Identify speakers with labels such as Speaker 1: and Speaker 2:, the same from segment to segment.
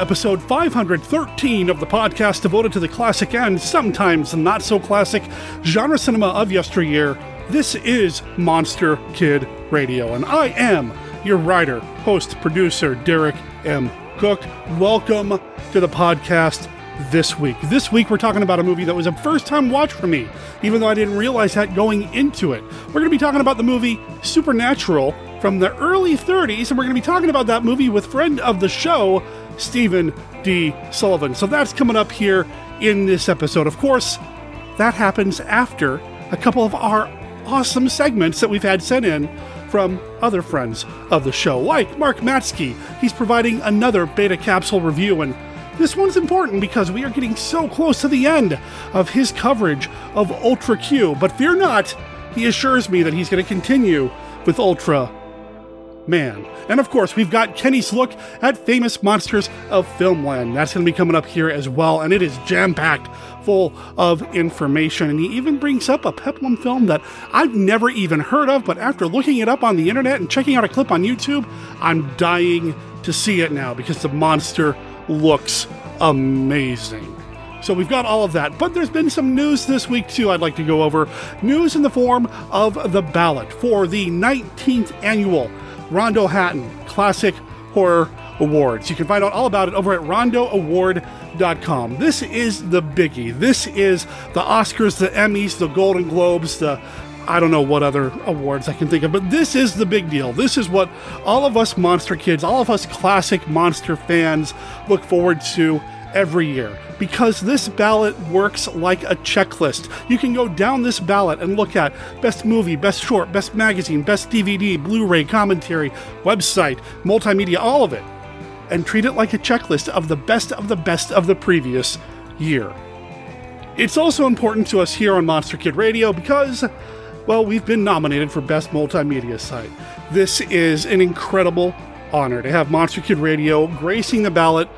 Speaker 1: episode 513 of the podcast devoted to the classic and sometimes not so classic genre cinema of yesteryear. This is Monster Kid Radio, and I am your writer, host, producer, Derek M. Koch. Welcome to the podcast this week. This week, we're talking about a movie that was a first time watch for me, even though I didn't realize that going into it. We're going to be talking about the movie Supernatural from the early 30s, and we're going to be talking about that movie with friend of the show, Stephen D. Sullivan. So that's coming up here in this episode. Of course, that happens after a couple of our awesome segments that we've had sent in from other friends of the show, like Mark Matzke. He's providing another beta capsule review, and this one's important because we are getting so close to the end of his coverage of Ultra Q. But fear not, he assures me that he's going to continue with Ultra Man. And of course, we've got Kenny's look at famous monsters of Filmland. That's going to be coming up here as well, and it is jam packed full of information. And he even brings up a Peplum film that I've never even heard of, but after looking it up on the internet and checking out a clip on YouTube, I'm dying to see it now because the monster looks amazing. So we've got all of that. But there's been some news this week, too, I'd like to go over. News in the form of the ballot for the 19th annual Rondo Hatton Classic Horror Awards. You can find out all about it over at rondoaward.com. This is the biggie. This is the Oscars, the Emmys, the Golden Globes, the I don't know what other awards I can think of, but this is the big deal. This is what all of us monster kids, all of us classic monster fans look forward to every year because this ballot works like a checklist. You can go down this ballot and look at best movie, best short, best magazine, best DVD, Blu ray, commentary, website, multimedia, all of it, and treat it like a checklist of the best of the best of the previous year. It's also important to us here on Monster Kid Radio because, well, we've been nominated for Best Multimedia Site. This is an incredible honor to have Monster Kid Radio gracing the ballot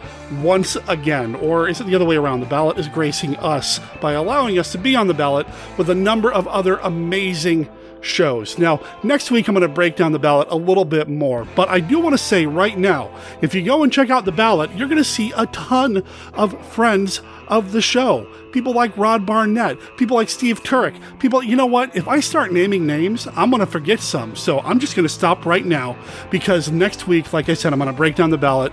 Speaker 1: once again. Or is it the other way around? The ballot is gracing us by allowing us to be on the ballot with a number of other amazing shows. Now, next week I'm going to break down the ballot a little bit more, but I do want to say right now if you go and check out the ballot, you're going to see a ton of friends of the show. People like Rod Barnett, people like Steve Turek, people, you know what? If I start naming names, I'm going to forget some. So I'm just going to stop right now because next week, like I said, I'm going to break down the ballot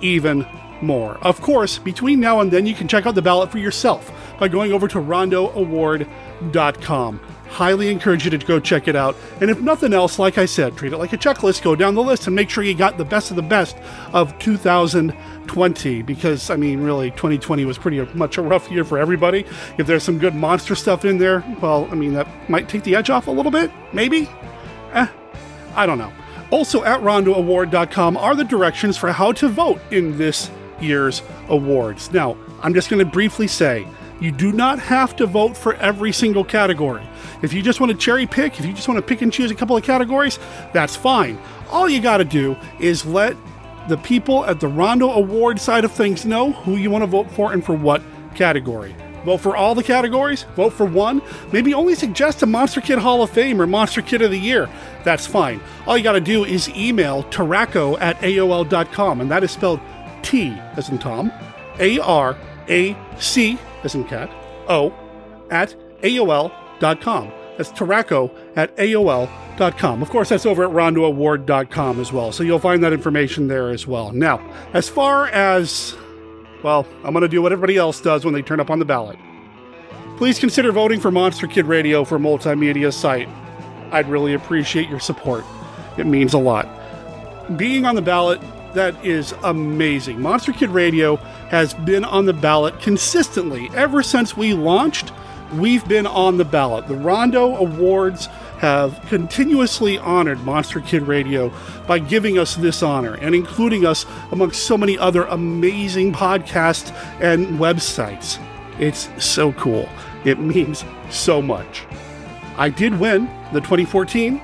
Speaker 1: even more. Of course, between now and then, you can check out the ballot for yourself by going over to rondoaward.com. Highly encourage you to go check it out. And if nothing else, like I said, treat it like a checklist. Go down the list and make sure you got the best of the best of 2020. Because, I mean, really, 2020 was pretty much a rough year for everybody. If there's some good monster stuff in there, well, I mean, that might take the edge off a little bit. Maybe? Eh, I don't know. Also at rondoaward.com are the directions for how to vote in this year's awards. Now, I'm just going to briefly say you do not have to vote for every single category. If you just want to cherry pick, if you just want to pick and choose a couple of categories, that's fine. All you got to do is let the people at the Rondo Award side of things know who you want to vote for and for what category. Vote for all the categories, vote for one, maybe only suggest a Monster Kid Hall of Fame or Monster Kid of the Year. That's fine. All you got to do is email Taraco at AOL.com, and that is spelled T as in Tom, A R A C as in cat, O at AOL.com. That's Taraco at AOL.com. Of course, that's over at rondoaward.com as well. So you'll find that information there as well. Now, as far as, well, I'm going to do what everybody else does when they turn up on the ballot. Please consider voting for Monster Kid Radio for multimedia site. I'd really appreciate your support. It means a lot. Being on the ballot that is amazing. Monster Kid Radio has been on the ballot consistently ever since we launched. We've been on the ballot. The Rondo Awards have continuously honored Monster Kid Radio by giving us this honor and including us amongst so many other amazing podcasts and websites. It's so cool. It means so much. I did win the 2014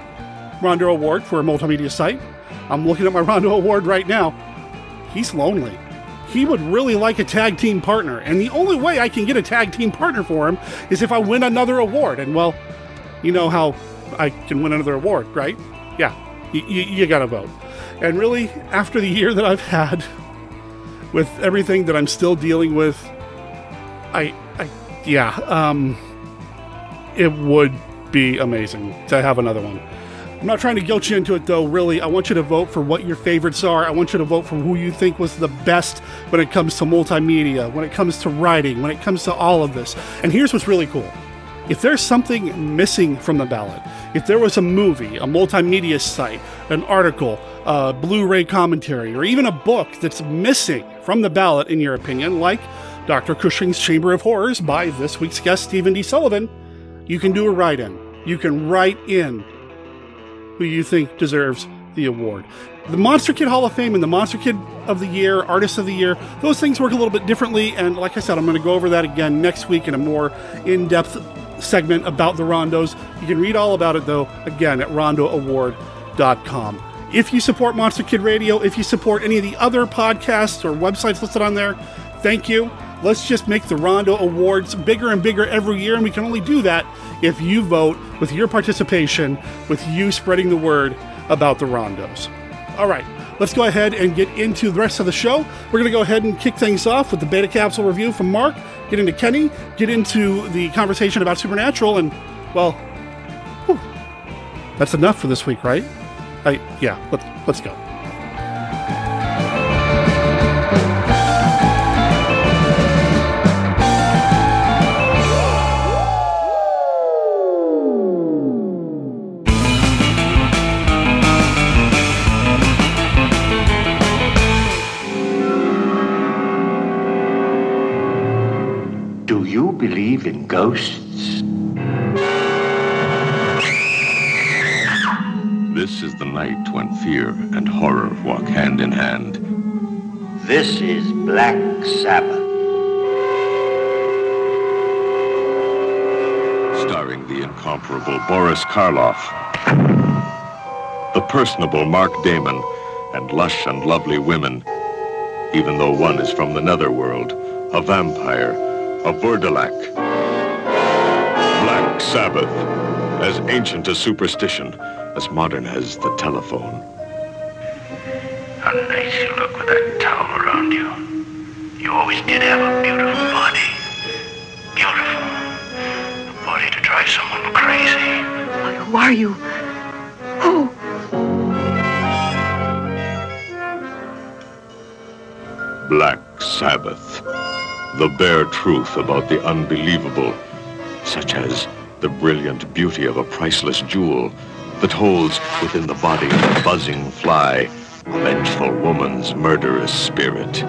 Speaker 1: Rondo Award for a multimedia site. I'm looking at my Rondo Award right now. He's lonely. He would really like a tag team partner, and the only way I can get a tag team partner for him is if I win another award. And well, you know how I can win another award, right? Yeah, you, you, gotta vote. And really, after the year that I've had, with everything that I'm still dealing with, I, I yeah, um, it would be amazing to have another one. I'm not trying to guilt you into it though, really. I want you to vote for what your favorites are. I want you to vote for who you think was the best when it comes to multimedia, when it comes to writing, when it comes to all of this. And here's what's really cool. If there's something missing from the ballot, if there was a movie, a multimedia site, an article, a Blu ray commentary, or even a book that's missing from the ballot, in your opinion, like Dr. Cushing's Chamber of Horrors by this week's guest, Stephen D. Sullivan, you can do a write in. You can write in who you think deserves the award. The Monster Kid Hall of Fame and the Monster Kid of the Year, Artist of the Year, those things work a little bit differently. And like I said, I'm going to go over that again next week in a more in depth segment about the Rondos. You can read all about it, though, again, at rondoaward.com. If you support Monster Kid Radio, if you support any of the other podcasts or websites listed on there, thank you. Let's just make the Rondo Awards bigger and bigger every year, and we can only do that if you vote with your participation, with you spreading the word about the Rondos. All right, let's go ahead and get into the rest of the show. We're going to go ahead and kick things off with the Beta Capsule review from Mark, get into Kenny, get into the conversation about Supernatural, and, well, whew, that's enough for this week, right? I, yeah, let's, let's go.
Speaker 2: Ghosts?
Speaker 3: This is the night when fear and horror walk hand in hand.
Speaker 2: This is Black Sabbath.
Speaker 3: Starring the incomparable Boris Karloff, the personable Mark Damon, and lush and lovely women, even though one is from the netherworld, a vampire, a Vurdalak. Black Sabbath, as ancient as superstition, as modern as the telephone.
Speaker 2: How nice you look with that towel around you. You always did have a beautiful body. Beautiful. A body to drive someone crazy.
Speaker 4: Who are you? Who?
Speaker 3: Black Sabbath. The bare truth about the unbelievable, such as the brilliant beauty of a priceless jewel that holds within the body of a buzzing fly a vengeful woman's murderous spirit.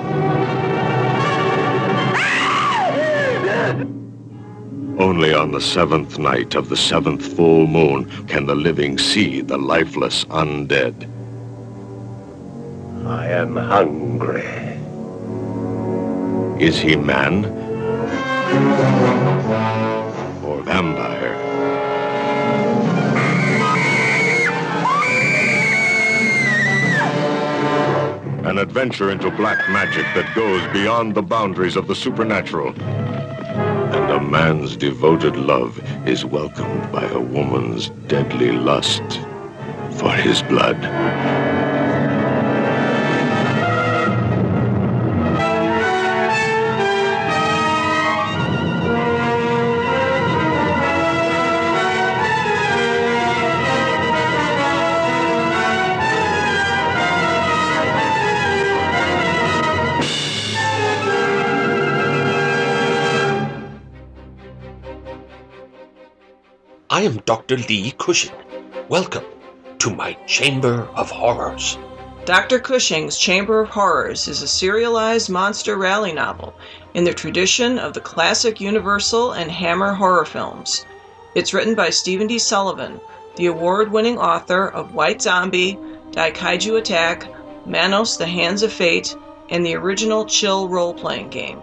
Speaker 3: Only on the seventh night of the seventh full moon can the living see the lifeless undead.
Speaker 2: I am hungry.
Speaker 3: Is he man? Vampire? An adventure into black magic that goes beyond the boundaries of the supernatural. And a man's devoted love is welcomed by a woman's deadly lust for his blood.
Speaker 5: I am Dr. Lee Cushing. Welcome to my Chamber of Horrors.
Speaker 6: Dr. Cushing's Chamber of Horrors is a serialized monster rally novel in the tradition of the classic Universal and Hammer horror films. It's written by Stephen D. Sullivan, the award winning author of White Zombie, Daikaiju Attack, Manos the Hands of Fate, and the original Chill role playing game.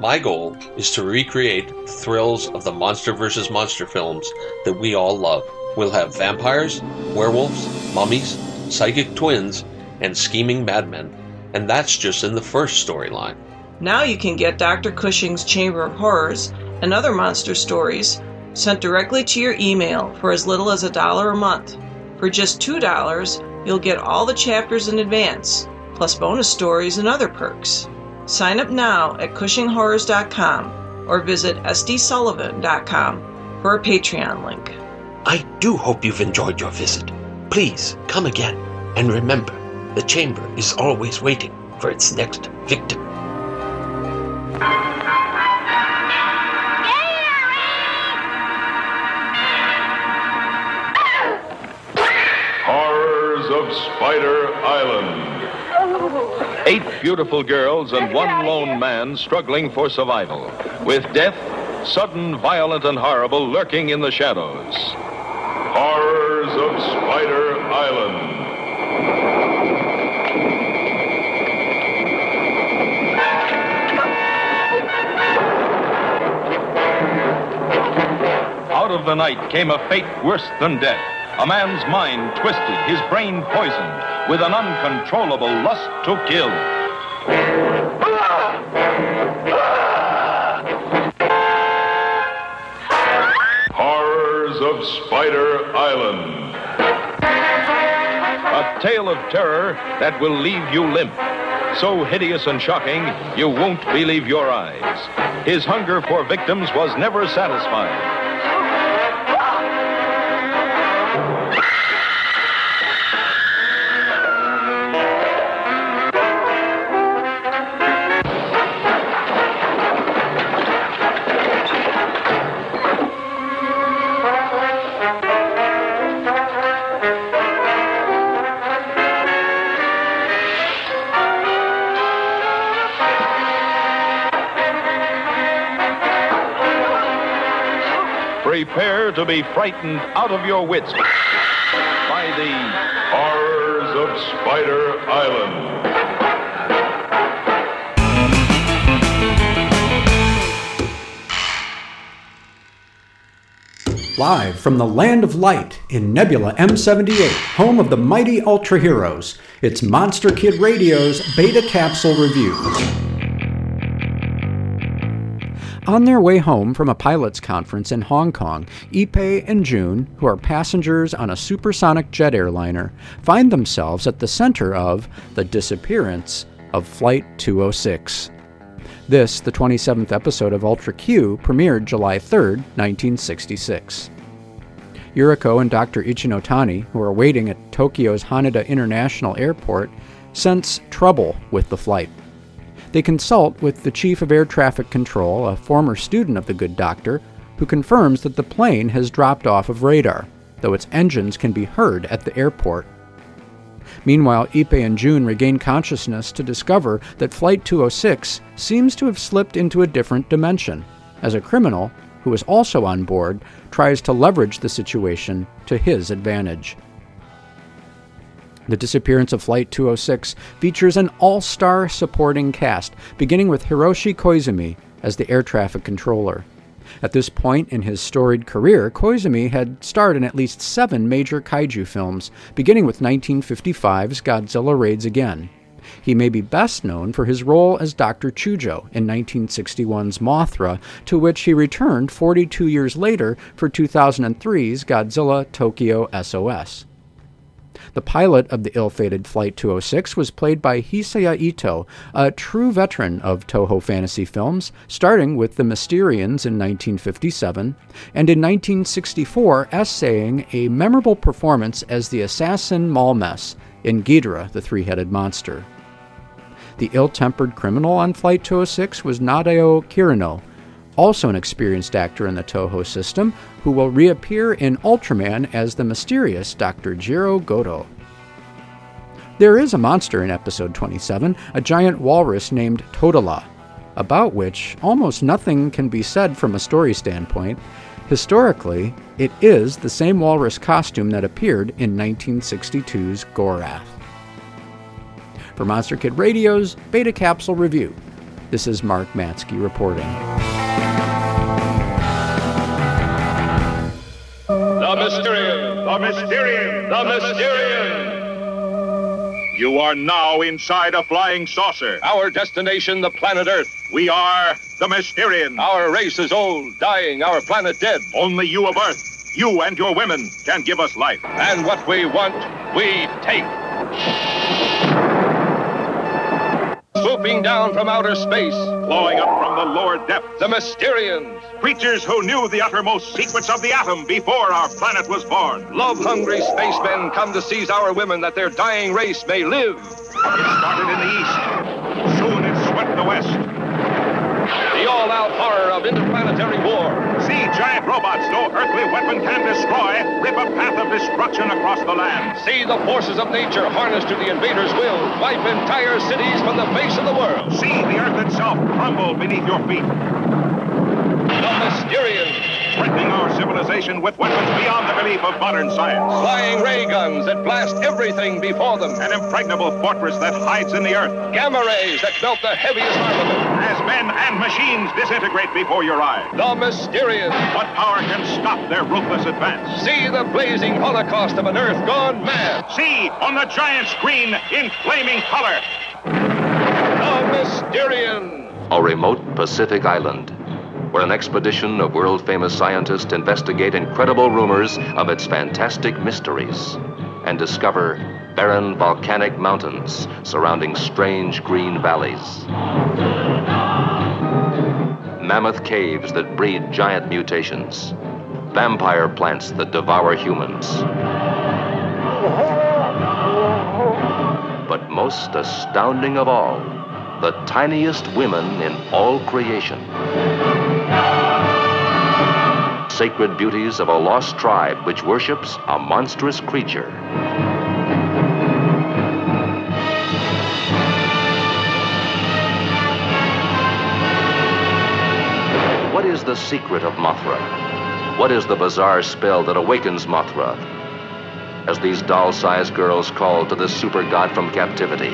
Speaker 5: My goal is to recreate the thrills of the Monster versus Monster films that we all love. We'll have vampires, werewolves, mummies, psychic twins, and scheming madmen. And that's just in the first storyline.
Speaker 6: Now you can get Dr. Cushing's Chamber of Horrors and other monster stories sent directly to your email for as little as a dollar a month. For just $2, you'll get all the chapters in advance, plus bonus stories and other perks. Sign up now at CushingHorrors.com or visit sdsullivan.com for a Patreon link.
Speaker 5: I do hope you've enjoyed your visit. Please come again. And remember, the chamber is always waiting for its next victim.
Speaker 7: Horrors of Spider Island. Eight beautiful girls and one lone man struggling for survival, with death, sudden, violent, and horrible, lurking in the shadows. Horrors of Spider Island. Out of the night came a fate worse than death. A man's mind twisted, his brain poisoned, with an uncontrollable lust to kill. Horrors of Spider Island. A tale of terror that will leave you limp. So hideous and shocking, you won't believe your eyes. His hunger for victims was never satisfied. To be frightened out of your wits by the horrors of Spider Island.
Speaker 8: Live from the Land of Light in Nebula M78, home of the mighty Ultra Heroes, it's Monster Kid Radio's Beta Capsule Review. On their way home from a pilots conference in Hong Kong, Ippei and June, who are passengers on a supersonic jet airliner, find themselves at the center of the disappearance of Flight 206. This, the 27th episode of Ultra Q, premiered July 3, 1966. Yuriko and Dr. Ichinotani, who are waiting at Tokyo's Haneda International Airport, sense trouble with the flight. They consult with the Chief of Air Traffic Control, a former student of the good doctor, who confirms that the plane has dropped off of radar, though its engines can be heard at the airport. Meanwhile, Ippei and June regain consciousness to discover that Flight 206 seems to have slipped into a different dimension, as a criminal, who is also on board, tries to leverage the situation to his advantage. The disappearance of Flight 206 features an all star supporting cast, beginning with Hiroshi Koizumi as the air traffic controller. At this point in his storied career, Koizumi had starred in at least seven major kaiju films, beginning with 1955's Godzilla Raids Again. He may be best known for his role as Dr. Chujo in 1961's Mothra, to which he returned 42 years later for 2003's Godzilla Tokyo SOS. The pilot of the ill fated Flight 206 was played by Hisaya Ito, a true veteran of Toho fantasy films, starting with The Mysterians in 1957, and in 1964 essaying a memorable performance as the assassin Malmes in Ghidorah, the three headed monster. The ill tempered criminal on Flight 206 was Nadao Kirino, also an experienced actor in the Toho system, who will reappear in Ultraman as the mysterious Dr. Jiro Goto. There is a monster in episode 27, a giant walrus named Todola, about which almost nothing can be said from a story standpoint. Historically, it is the same walrus costume that appeared in 1962's Gorath. For Monster Kid Radio's Beta Capsule Review, this is Mark Matzke reporting.
Speaker 7: The Mysterian! The Mysterian! The Mysterian! You are now inside a flying saucer. Our destination, the planet Earth. We are the Mysterian. Our race is old, dying, our planet dead. Only you of Earth, you and your women, can give us life. And what we want, we take.
Speaker 9: Swooping down from outer space.
Speaker 10: Flowing up from the lower depths.
Speaker 9: The Mysterians.
Speaker 10: Creatures who knew the uttermost secrets of the atom before our planet was born.
Speaker 9: Love-hungry spacemen come to seize our women that their dying race may live.
Speaker 10: It started in the east. Soon it swept the west.
Speaker 9: All-out horror of interplanetary war.
Speaker 10: See giant robots no earthly weapon can destroy rip a path of destruction across the land.
Speaker 9: See the forces of nature harnessed to the invader's will wipe entire cities from the face of the world.
Speaker 10: See the earth itself crumble beneath your feet.
Speaker 9: The Mysterians.
Speaker 10: Threatening our civilization with weapons beyond the belief of modern science.
Speaker 9: Flying ray guns that blast everything before them.
Speaker 10: An impregnable fortress that hides in the earth.
Speaker 9: Gamma rays that melt the heaviest armament.
Speaker 10: As men and machines disintegrate before your eyes.
Speaker 9: The mysterious.
Speaker 10: What power can stop their ruthless advance?
Speaker 9: See the blazing holocaust of an Earth gone mad.
Speaker 10: See on the giant screen in flaming color.
Speaker 9: The Mysterian.
Speaker 11: A remote Pacific island where an expedition of world famous scientists investigate incredible rumors of its fantastic mysteries and discover barren volcanic mountains surrounding strange green valleys. Mammoth caves that breed giant mutations. Vampire plants that devour humans. But most astounding of all, the tiniest women in all creation sacred beauties of a lost tribe which worships a monstrous creature. The secret of Mothra? What is the bizarre spell that awakens Mothra? As these doll sized girls call to the super god from captivity.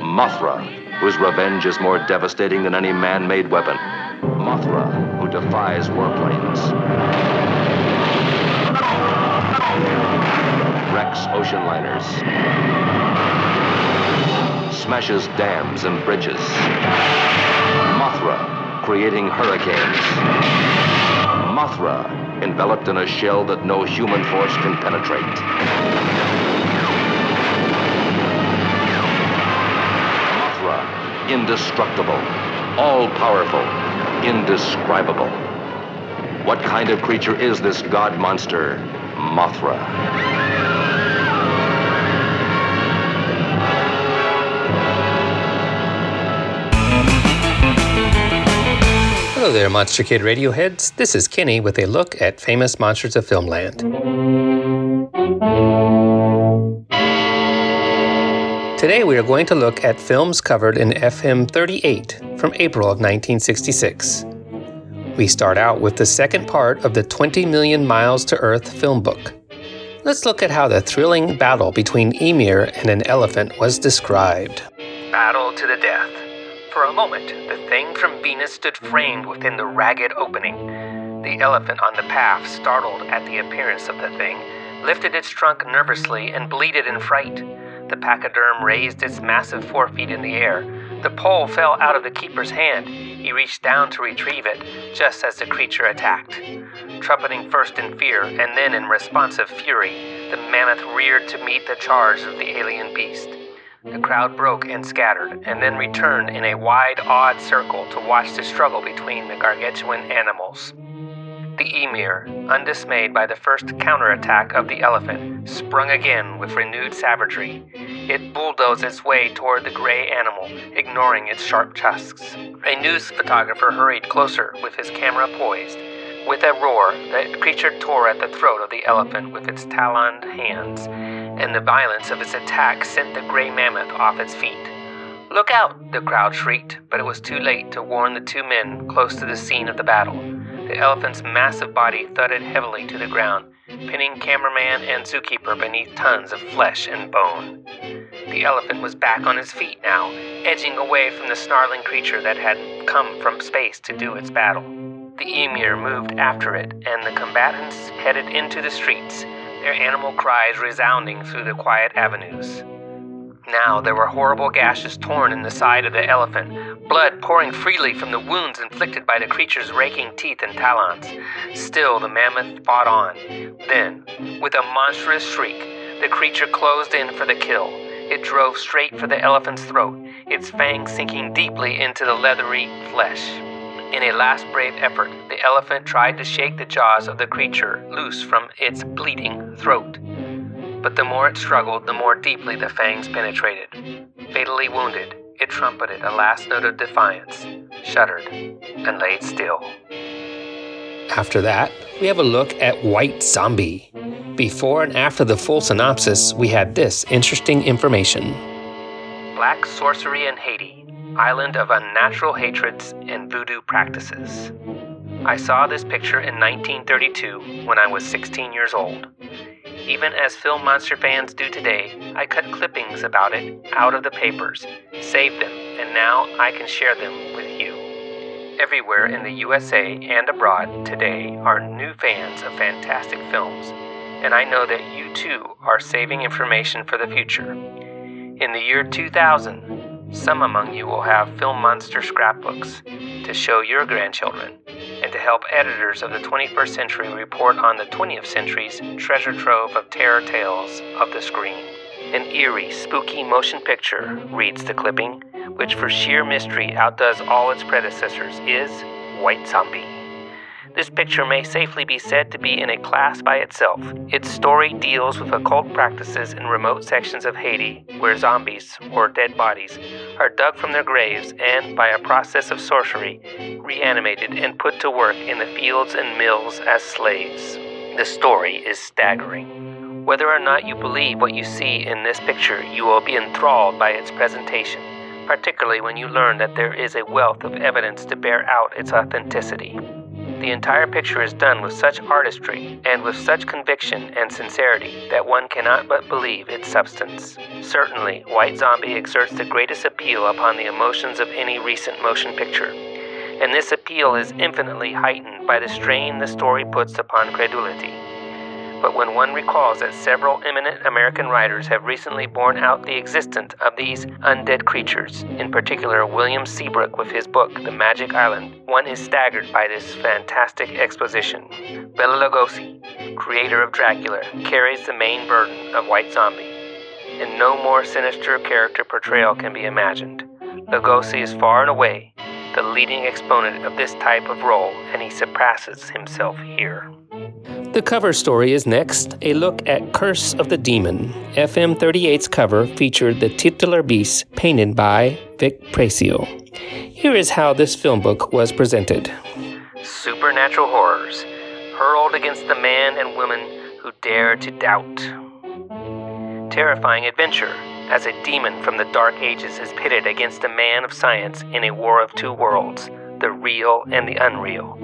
Speaker 11: Mothra, whose revenge is more devastating than any man made weapon. Mothra, who defies warplanes. Ocean liners. Smashes dams and bridges. Mothra, creating hurricanes. Mothra, enveloped in a shell that no human force can penetrate. Mothra indestructible, all powerful, indescribable. What kind of creature is this god monster, Mothra?
Speaker 12: Hello there, Monster Kid Radio heads. This is Kenny with a look at famous monsters of filmland. Today we are going to look at films covered in FM 38 from April of 1966. We start out with the second part of the 20 Million Miles to Earth film book. Let's look at how the thrilling battle between Ymir and an elephant was described. Battle to the death. For a moment, the thing from Venus stood framed within the ragged opening. The elephant on the path, startled at the appearance of the thing, lifted its trunk nervously and bleated in fright. The pachyderm raised its massive forefeet in the air. The pole fell out of the keeper's hand. He reached down to retrieve it, just as the creature attacked. Trumpeting first in fear and then in responsive fury, the mammoth reared to meet the charge of the alien beast. The crowd broke and scattered, and then returned in a wide, odd circle to watch the struggle between the gargantuan animals. The Ymir, undismayed by the first counterattack of the elephant, sprung again with renewed savagery. It bulldozed its way toward the gray animal, ignoring its sharp tusks. A news photographer hurried closer with his camera poised. With a roar, the creature tore at the throat of the elephant with its taloned hands, and the violence of its attack sent the gray mammoth off its feet. Look out! the crowd shrieked, but it was too late to warn the two men close to the scene of the battle. The elephant's massive body thudded heavily to the ground, pinning cameraman and zookeeper beneath tons of flesh and bone. The elephant was back on its feet now, edging away from the snarling creature that had come from space to do its battle. The Ymir moved after it, and the combatants headed into the streets, their animal cries resounding through the quiet avenues. Now there were horrible gashes torn in the side of the elephant, blood pouring freely from the wounds inflicted by the creature's raking teeth and talons. Still, the mammoth fought on. Then, with a monstrous shriek, the creature closed in for the kill. It drove straight for the elephant's throat, its fangs sinking deeply into the leathery flesh. In a last brave effort, the elephant tried to shake the jaws of the creature loose from its bleeding throat. But the more it struggled, the more deeply the fangs penetrated. Fatally wounded, it trumpeted a last note of defiance, shuddered, and laid still. After that, we have a look at White Zombie. Before and after the full synopsis, we had this interesting information Black Sorcery in Haiti island of unnatural hatreds and voodoo practices. I saw this picture in 1932 when I was 16 years old. Even as film monster fans do today, I cut clippings about it out of the papers, saved them, and now I can share them with you. Everywhere in the USA and abroad today are new fans of fantastic films, and I know that you too are saving information for the future. In the year 2000, some among you will have film monster scrapbooks to show your grandchildren and to help editors of the 21st century report on the 20th century's treasure trove of terror tales of the screen. An eerie, spooky motion picture, reads the clipping, which for sheer mystery outdoes all its predecessors, is White Zombie. This picture may safely be said to be in a class by itself. Its story deals with occult practices in remote sections of Haiti where zombies, or dead bodies, are dug from their graves and, by a process of sorcery, reanimated and put to work in the fields and mills as slaves. The story is staggering. Whether or not you believe what you see in this picture, you will be enthralled by its presentation, particularly when you learn that there is a wealth of evidence to bear out its authenticity. The entire picture is done with such artistry and with such conviction and sincerity that one cannot but believe its substance. Certainly, White Zombie exerts the greatest appeal upon the emotions of any recent motion picture. And this appeal is infinitely heightened by the strain the story puts upon credulity. But when one recalls that several eminent American writers have recently borne out the existence of these undead creatures, in particular William Seabrook with his book, The Magic Island, one is staggered by this fantastic exposition. Bela Lugosi, creator of Dracula, carries the main burden of White Zombie, and no more sinister character portrayal can be imagined. Lugosi is far and away the leading exponent of this type of role, and he surpasses himself here. The cover story is next a look at Curse of the Demon. FM 38's cover featured the titular beast painted by Vic Prezio. Here is how this film book was presented Supernatural horrors hurled against the man and woman who dare to doubt. Terrifying adventure as a demon from the Dark Ages is pitted against a man of science in a war of two worlds the real and the unreal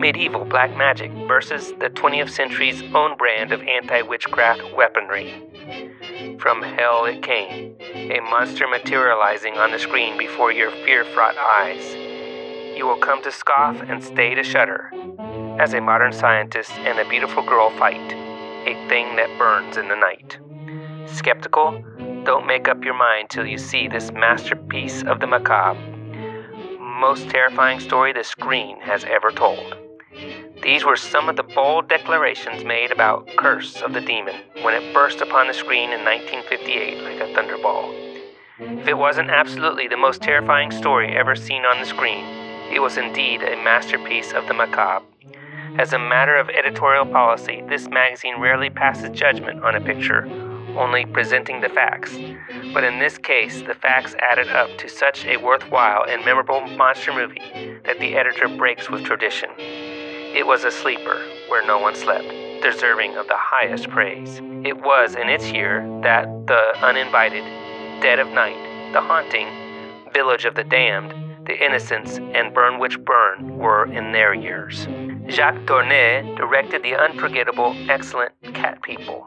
Speaker 12: medieval black magic versus the 20th century's own brand of anti witchcraft weaponry. From hell it came, a monster materializing on the screen before your fear fraught eyes. You will come to scoff and stay to shudder as a modern scientist and a beautiful girl fight, a thing that burns in the night. Skeptical? Don't make up your mind till you see this masterpiece of the macabre. Most terrifying story the screen has ever told. These were some of the bold declarations made about Curse of the Demon when it burst upon the screen in 1958 like a thunderball. If it wasn't absolutely the most terrifying story ever seen on the screen, it was indeed a masterpiece of the macabre. As a matter of editorial policy, this magazine rarely passes judgment on a picture, only presenting the facts. But in this case, the facts added up to such a worthwhile and memorable monster movie that the editor breaks with tradition. It was a sleeper where no one slept, deserving of the highest praise. It was in its year that the uninvited, dead of night, the haunting, village of the damned, the innocents, and Burn Witch Burn were in their years. Jacques Tourneur directed the unforgettable, excellent Cat People.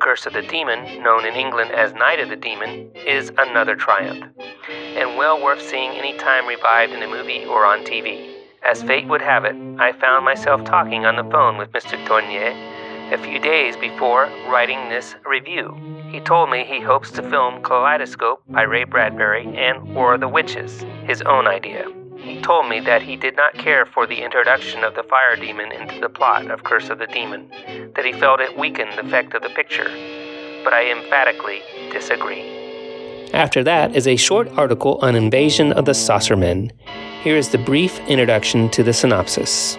Speaker 12: Curse of the Demon, known in England as Night of the Demon, is another triumph, and well worth seeing any time revived in a movie or on TV. As fate would have it, I found myself talking on the phone with Mr. Tourneur a few days before writing this review. He told me he hopes to film Kaleidoscope by Ray Bradbury and War of the Witches, his own idea. He told me that he did not care for the introduction of the fire demon into the plot of Curse of the Demon, that he felt it weakened the effect of the picture. But I emphatically disagree. After that is a short article on Invasion of the Saucermen. Here is the brief introduction to the synopsis.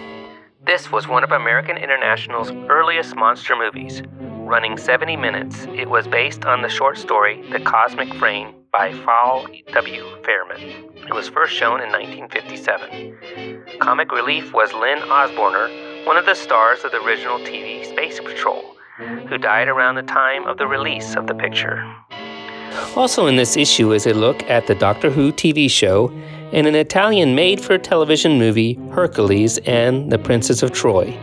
Speaker 12: This was one of American International's earliest monster movies. Running 70 minutes, it was based on the short story The Cosmic Frame by Paul W. Fairman. It was first shown in 1957. Comic relief was Lynn Osborner, one of the stars of the original TV Space Patrol, who died around the time of the release of the picture. Also, in this issue is a look at the Doctor Who TV show and an Italian made for television movie, Hercules and the Princess of Troy.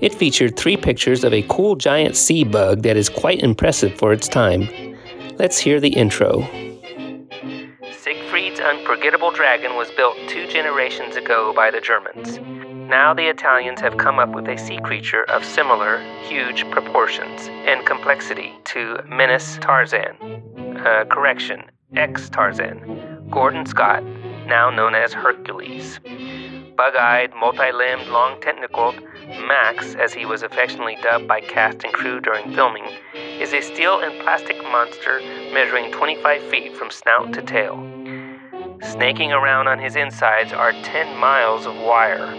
Speaker 12: It featured three pictures of a cool giant sea bug that is quite impressive for its time. Let's hear the intro. Siegfried's unforgettable dragon was built two generations ago by the Germans. Now the Italians have come up with a sea creature of similar, huge proportions and complexity to Menace Tarzan. Uh, correction, ex Tarzan. Gordon Scott, now known as Hercules. Bug eyed, multi limbed, long tentacled, Max, as he was affectionately dubbed by cast and crew during filming, is a steel and plastic monster measuring 25 feet from snout to tail. Snaking around on his insides are 10 miles of wire.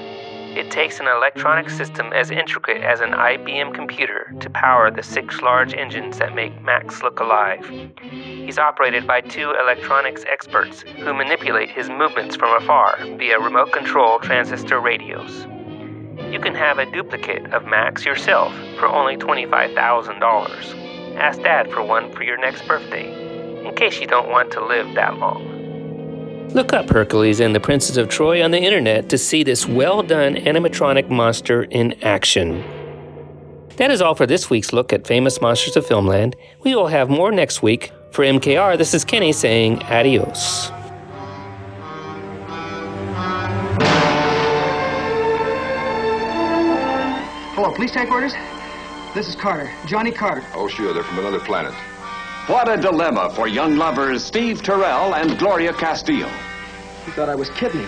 Speaker 12: It takes an electronic system as intricate as an IBM computer to power the six large engines that make Max look alive. He's operated by two electronics experts who manipulate his movements from afar via remote control transistor radios. You can have a duplicate of Max yourself for only $25,000. Ask Dad for one for your next birthday, in case you don't want to live that long. Look up Hercules and the Princess of Troy on the internet to see this well done animatronic monster in action. That is all for this week's look at famous monsters of Filmland. We will have more next week. For MKR, this is Kenny saying adios.
Speaker 13: Hello, police headquarters? This is Carter, Johnny Carter.
Speaker 14: Oh, sure, they're from another planet.
Speaker 15: What a dilemma for young lovers Steve Terrell and Gloria Castillo.
Speaker 13: He thought I was kidding.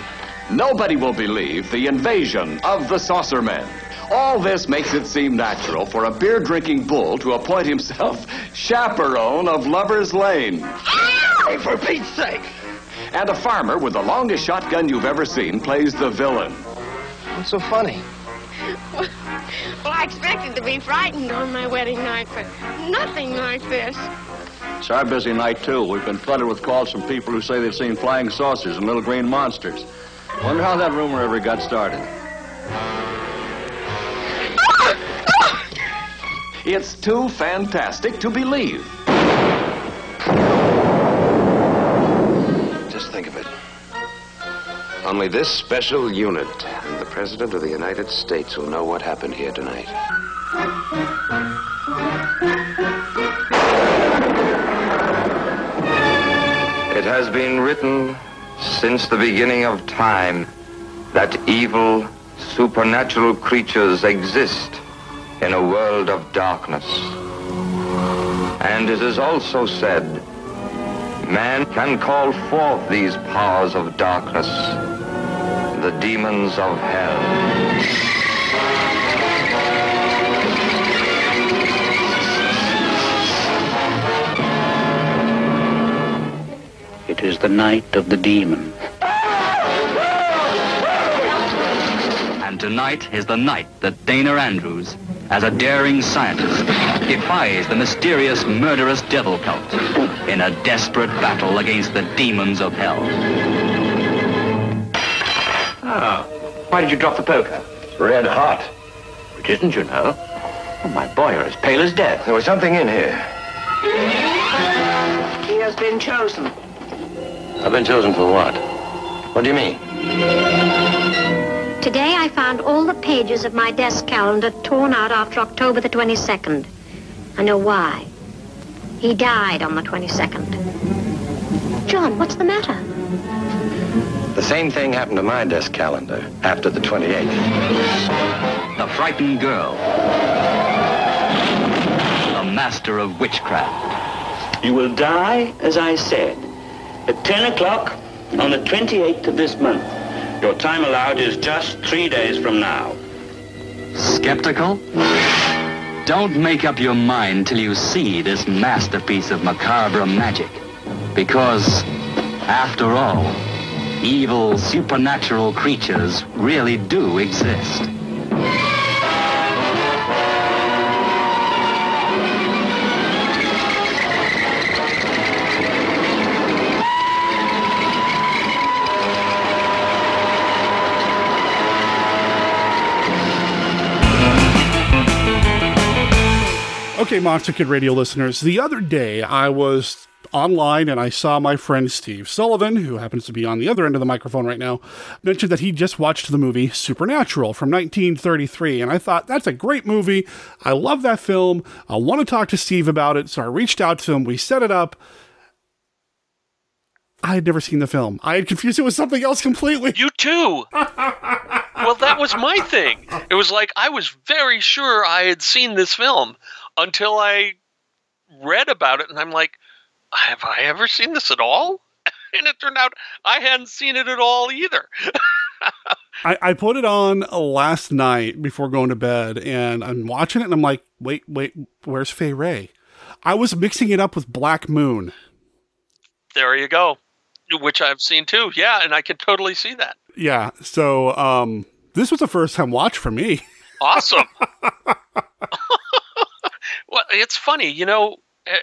Speaker 15: Nobody will believe the invasion of the saucer men. All this makes it seem natural for a beer drinking bull to appoint himself chaperone of Lover's Lane.
Speaker 13: Hey, for Pete's sake!
Speaker 15: And a farmer with the longest shotgun you've ever seen plays the villain.
Speaker 13: What's so funny?
Speaker 16: Well, I expected to be frightened on my wedding night, but nothing like this.
Speaker 17: It's our busy night, too. We've been flooded with calls from people who say they've seen flying saucers and little green monsters. Wonder how that rumor ever got started.
Speaker 15: It's too fantastic to believe.
Speaker 14: Just think of it. Only this special unit and the President of the United States will know what happened here tonight.
Speaker 18: Has been written since the beginning of time that evil, supernatural creatures exist in a world of darkness. And it is also said, man can call forth these powers of darkness, the demons of hell.
Speaker 19: It is the night of the demon.
Speaker 2: And tonight is the night that Dana Andrews, as a daring scientist, defies the mysterious murderous devil cult in a desperate battle against the demons of hell.
Speaker 20: Ah, why did you drop the poker?
Speaker 14: Red hot.
Speaker 20: It isn't, you know. Oh, my boy, you're as pale as death.
Speaker 14: There was something in here.
Speaker 16: He has been chosen.
Speaker 14: I've been chosen for what? What do you mean?
Speaker 4: Today I found all the pages of my desk calendar torn out after October the 22nd. I know why. He died on the 22nd. John, what's the matter?
Speaker 14: The same thing happened to my desk calendar after the 28th.
Speaker 2: The Frightened Girl. the master of witchcraft.
Speaker 21: You will die, as I said, at 10 o'clock on the 28th of this month. Your time allowed is just three days from now.
Speaker 2: Skeptical? Don't make up your mind till you see this masterpiece of macabre magic. Because, after all, evil supernatural creatures really do exist.
Speaker 1: Okay, Monster Kid Radio listeners, the other day I was online and I saw my friend Steve Sullivan, who happens to be on the other end of the microphone right now, mentioned that he just watched the movie Supernatural from 1933. And I thought, that's a great movie. I love that film. I want to talk to Steve about it. So I reached out to him. We set it up. I had never seen the film. I had confused it with something else completely.
Speaker 22: You too. well, that was my thing. It was like I was very sure I had seen this film until I read about it, and I'm like, have I ever seen this at all? And it turned out I hadn't seen it at all either.
Speaker 1: I, I put it on last night before going to bed, and I'm watching it, and I'm like, wait, wait, where's Fay Wray? I was mixing it up with Black Moon.
Speaker 22: there you go. Which I've seen too. Yeah, and I can totally see that.
Speaker 1: Yeah, so um, this was a first time watch for me.
Speaker 22: Awesome. It's funny, you know,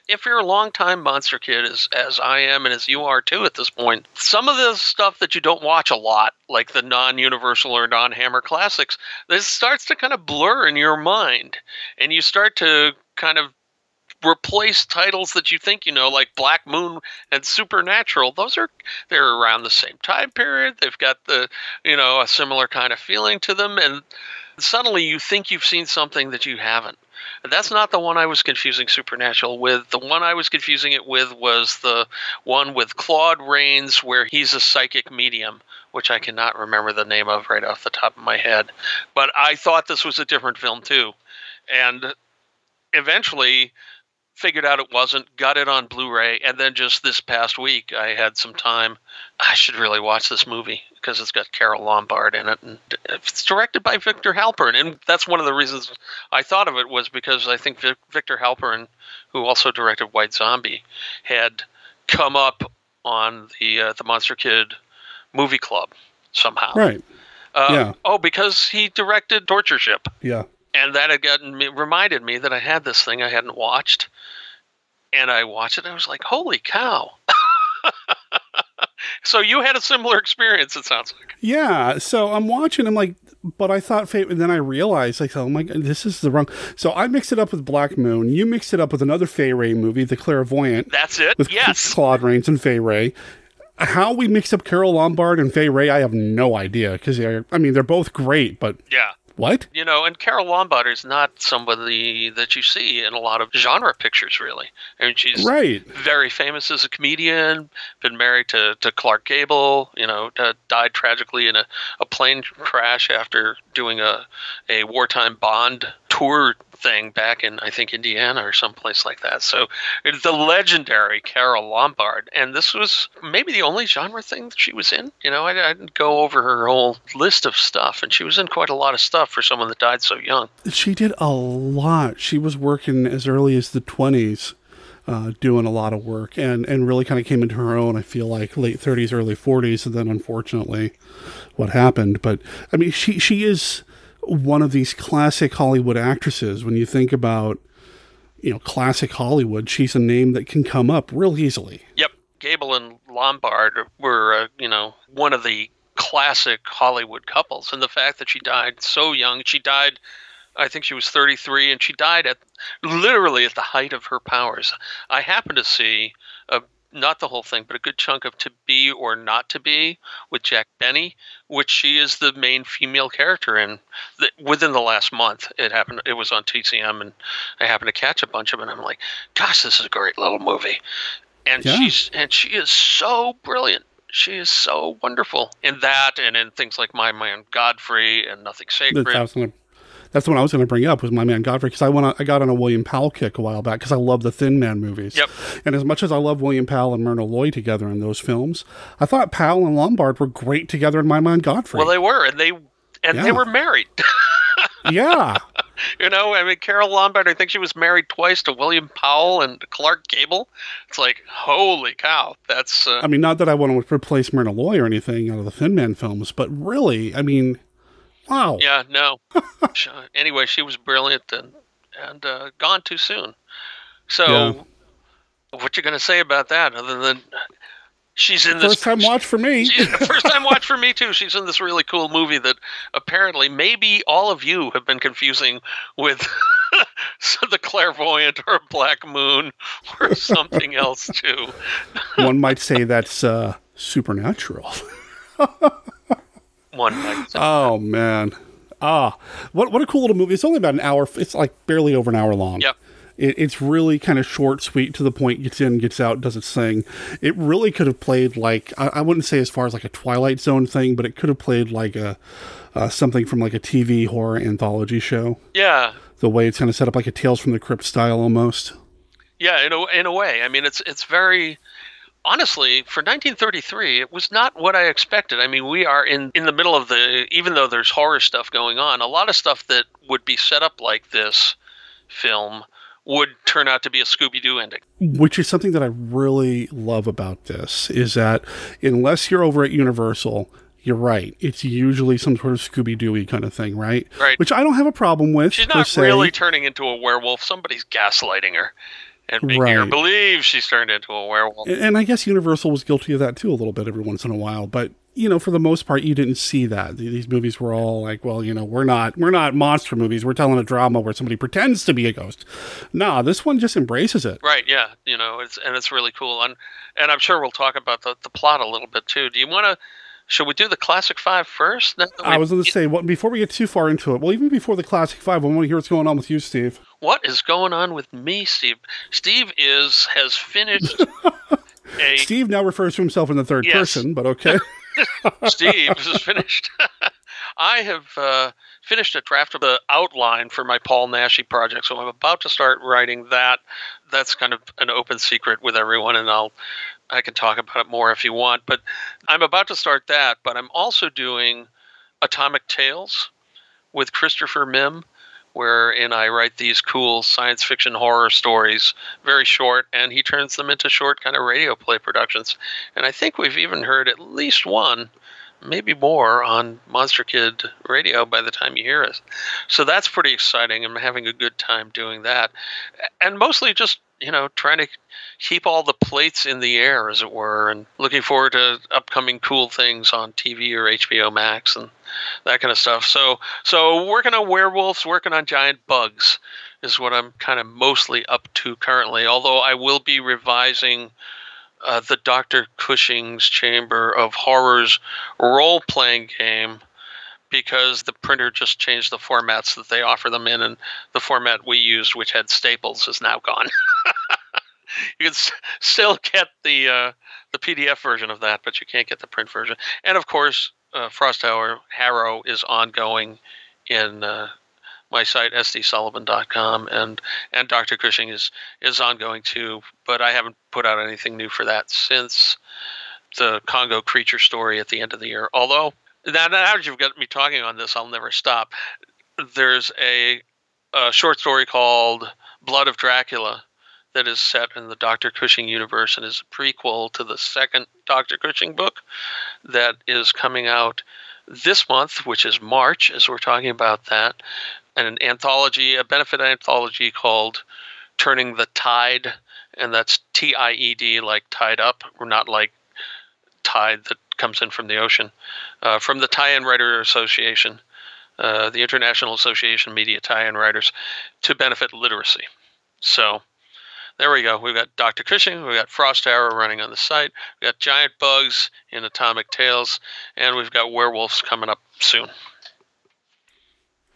Speaker 22: if you're a longtime monster kid as as I am and as you are too at this point, some of the stuff that you don't watch a lot, like the non-universal or non-hammer classics, this starts to kind of blur in your mind and you start to kind of replace titles that you think you know like black moon and supernatural. Those are they're around the same time period. They've got the you know a similar kind of feeling to them and suddenly you think you've seen something that you haven't that's not the one I was confusing Supernatural with. The one I was confusing it with was the one with Claude Rains, where he's a psychic medium, which I cannot remember the name of right off the top of my head. But I thought this was a different film, too. And eventually figured out it wasn't, got it on Blu ray, and then just this past week I had some time. I should really watch this movie because it's got Carole Lombard in it, and it's directed by Victor Halperin, and that's one of the reasons I thought of it was because I think Victor Halperin, who also directed White Zombie, had come up on the uh, the Monster Kid movie club somehow.
Speaker 1: Right.
Speaker 22: Uh,
Speaker 1: Yeah.
Speaker 22: Oh, because he directed Torture Ship
Speaker 1: Yeah.
Speaker 22: And that had gotten me reminded me that I had this thing I hadn't watched, and I watched it. and I was like, "Holy cow!" so you had a similar experience. It sounds like.
Speaker 1: Yeah. So I'm watching. I'm like, but I thought Fate, and then I realized, like, oh my god, this is the wrong. So I mixed it up with Black Moon. You mixed it up with another Fay Wray movie, The Clairvoyant.
Speaker 22: That's it.
Speaker 1: With
Speaker 22: yes.
Speaker 1: Claude Rains and Fay Wray. How we mix up Carole Lombard and Fay Wray, I have no idea. Because I mean, they're both great, but
Speaker 22: Yeah.
Speaker 1: What?
Speaker 22: You know, and Carole Lombard is not somebody that you see in a lot of genre pictures, really. I mean, she's
Speaker 1: Right.
Speaker 22: very famous as a comedian, been married to, to Clark Gable, you know, uh, died tragically in a, a plane crash after doing a, a wartime Bond tour thing back in, I think, Indiana or someplace like that. So the legendary Carole Lombard. And this was maybe the only genre thing that she was in. You know, I, I didn't go over her whole list of stuff, and she was in quite a lot of stuff for someone that died so young.
Speaker 1: She did a lot. She was working as early as the 20s, uh, doing a lot of work, and, and really kind of came into her own, I feel like, late 30s, early 40s, and then unfortunately what happened. But, I mean, she, she is one of these classic Hollywood actresses. When you think about, you know, classic Hollywood, she's a name that can come up real easily.
Speaker 22: Yep, Gable and Lombard were, uh, you know, one of the classic Hollywood couples, and the fact that she died so young, she died, I think she was 33, and she died at literally at the height of her powers. I happened to see a not the whole thing, but a good chunk of To Be or Not to Be with Jack Benny, which she is the main female character in. The, within the last month, it happened. It was on TCM, and I happened to catch a bunch of it. And I'm like, gosh, this is a great little movie, and
Speaker 1: Yeah.
Speaker 22: she's and she is so brilliant. She is so wonderful in that, and in things like My Man Godfrey and Nothing Sacred.
Speaker 1: That's what I was going to bring up was my man Godfrey because I went on, I got on a William Powell kick a while back because I love the Thin Man movies.
Speaker 22: Yep.
Speaker 1: And as much as I love William Powell and Myrna Loy together in those films, I thought Powell and Lombard were great together in my man Godfrey.
Speaker 22: Well, they were, and they and they were married.
Speaker 1: yeah.
Speaker 22: you know, I mean, Carole Lombard. I think she was married twice to William Powell and Clark Gable. It's like, holy cow, that's. Uh,
Speaker 1: I mean, not that I want to replace Myrna Loy or anything out of the Thin Man films, but really, I mean, wow.
Speaker 22: Yeah, no. Anyway, she was brilliant and and uh, gone too soon. So,
Speaker 1: Yeah.
Speaker 22: what you going to say about that? Other than she's in this first
Speaker 1: time watch for me.
Speaker 22: First time watch for me too. She's in this really cool movie that apparently maybe all of you have been confusing with the clairvoyant or Black Moon or something else too.
Speaker 1: One might say that's uh, supernatural.
Speaker 22: One say.
Speaker 1: Oh man, ah, what what a cool little movie! It's only about an hour. It's like barely over an hour long.
Speaker 22: Yep.
Speaker 1: It, it's really kind of short, sweet, to the point. Gets in, gets out, does its thing. It really could have played like I, I wouldn't say as far as like a Twilight Zone thing, but it could have played like a uh, something from like a TV horror anthology show.
Speaker 22: Yeah,
Speaker 1: The way it's kind of set up like a Tales from the Crypt style almost.
Speaker 22: yeah. In a in a way, I mean, it's it's very honestly for 1933 it was not what i expected i mean we are in in the middle of the even though there's horror stuff going on a lot of stuff that would be set up like this film would turn out to be a scooby-doo ending
Speaker 1: which is something that I really love about this is that unless you're over at Universal, you're right. It's usually some sort of Scooby Dooey kind of thing, right?
Speaker 22: Right.
Speaker 1: Which I don't have a problem with.
Speaker 22: she's not really turning into a werewolf somebody's gaslighting her and making her believe she's turned into a werewolf
Speaker 1: And- I guess Universal was guilty of that too a little bit every once in a while. But you know, for the most part, you didn't see that. These movies were all like, well, you know, we're not we're not monster movies. We're telling a drama where somebody pretends to be a ghost. Nah, this one just embraces it.
Speaker 22: Right, yeah, you know, it's and it's really cool, and and I'm sure we'll talk about the, the plot a little bit too. Do you want to? Should we do the classic five first?
Speaker 1: I was going to say, well, before we get too far into it, well, even before the classic five, I want to hear what's going on with you, Steve.
Speaker 22: What is going on with me, Steve? Steve is has finished a
Speaker 1: Steve now refers to himself in the third
Speaker 22: Yes.
Speaker 1: person, but okay.
Speaker 22: Steve has finished. I have uh, finished a draft of the outline for my Paul Naschy project, so I'm about to start writing that. That's kind of an open secret with everyone, and I'll I can talk about it more if you want. But I'm about to start that. But I'm also doing Atomic Tales with Christopher Mihm, wherein I write these cool science fiction horror stories, very short, and he turns them into short kind of radio play productions. And I think we've even heard at least one, maybe more, on Monster Kid Radio by the time you hear us. So that's pretty exciting. I'm having a good time doing that. And mostly just, you know, trying to keep all the plates in the air, as it were, and looking forward to upcoming cool things on TV or HBO Max and that kind of stuff. So, so working on werewolves, working on giant bugs is what I'm kind of mostly up to currently. Although I will be revising uh, the Dr. Cushing's Chamber of Horrors role playing game because the printer just changed the formats that they offer them in, and the format we used, which had staples, is now gone. you can s- still get the uh, the PDF version of that, but you can't get the print version. And of course, uh, Frost Tower Harrow is ongoing in uh, my site sdsullivan.com, and and Dr. Cushing is is ongoing too. But I haven't put out anything new for that since the Congo creature story at the end of the year. Although now, that you've got me talking on this, I'll never stop. There's a, a short story called Blood of Dracula that is set in the Dr. Cushing universe and is a prequel to the second Dr. Cushing book that is coming out this month, which is March, as we're talking about that. An anthology, a benefit anthology called Turning the Tide, and that's T I E D, like tied up, or not like tide that comes in from the ocean, uh, from the Tie-In Writer Association, uh, the International Association of Media Tie-In Writers, to benefit literacy. So there we go. We've got Dr. Cushing, we've got Frost Arrow running on the site, we've got giant bugs in Atomic Tales, and we've got werewolves coming up soon.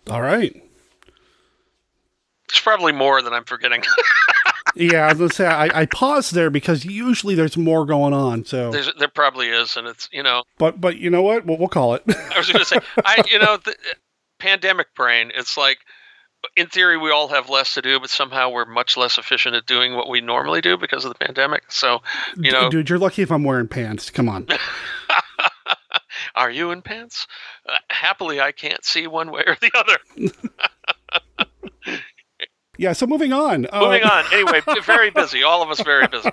Speaker 1: All right.
Speaker 22: There's probably more than I'm forgetting.
Speaker 1: Yeah, I was going to say, I, I paused there because usually there's more going on. So,
Speaker 22: There's, there probably is, and it's you know
Speaker 1: but but you know what? We'll, we'll call it.
Speaker 22: I was going to say, I you know, th- pandemic brain. It's like, in theory, we all have less to do, but somehow we're much less efficient at doing what we normally do because of the pandemic. So, you know,
Speaker 1: dude, you're lucky if I'm wearing pants. Come on.
Speaker 22: are you in pants? Uh, happily, I can't see one way or the other.
Speaker 1: Yeah. So moving on.
Speaker 22: Moving um, on. Anyway, very busy. All of us very busy.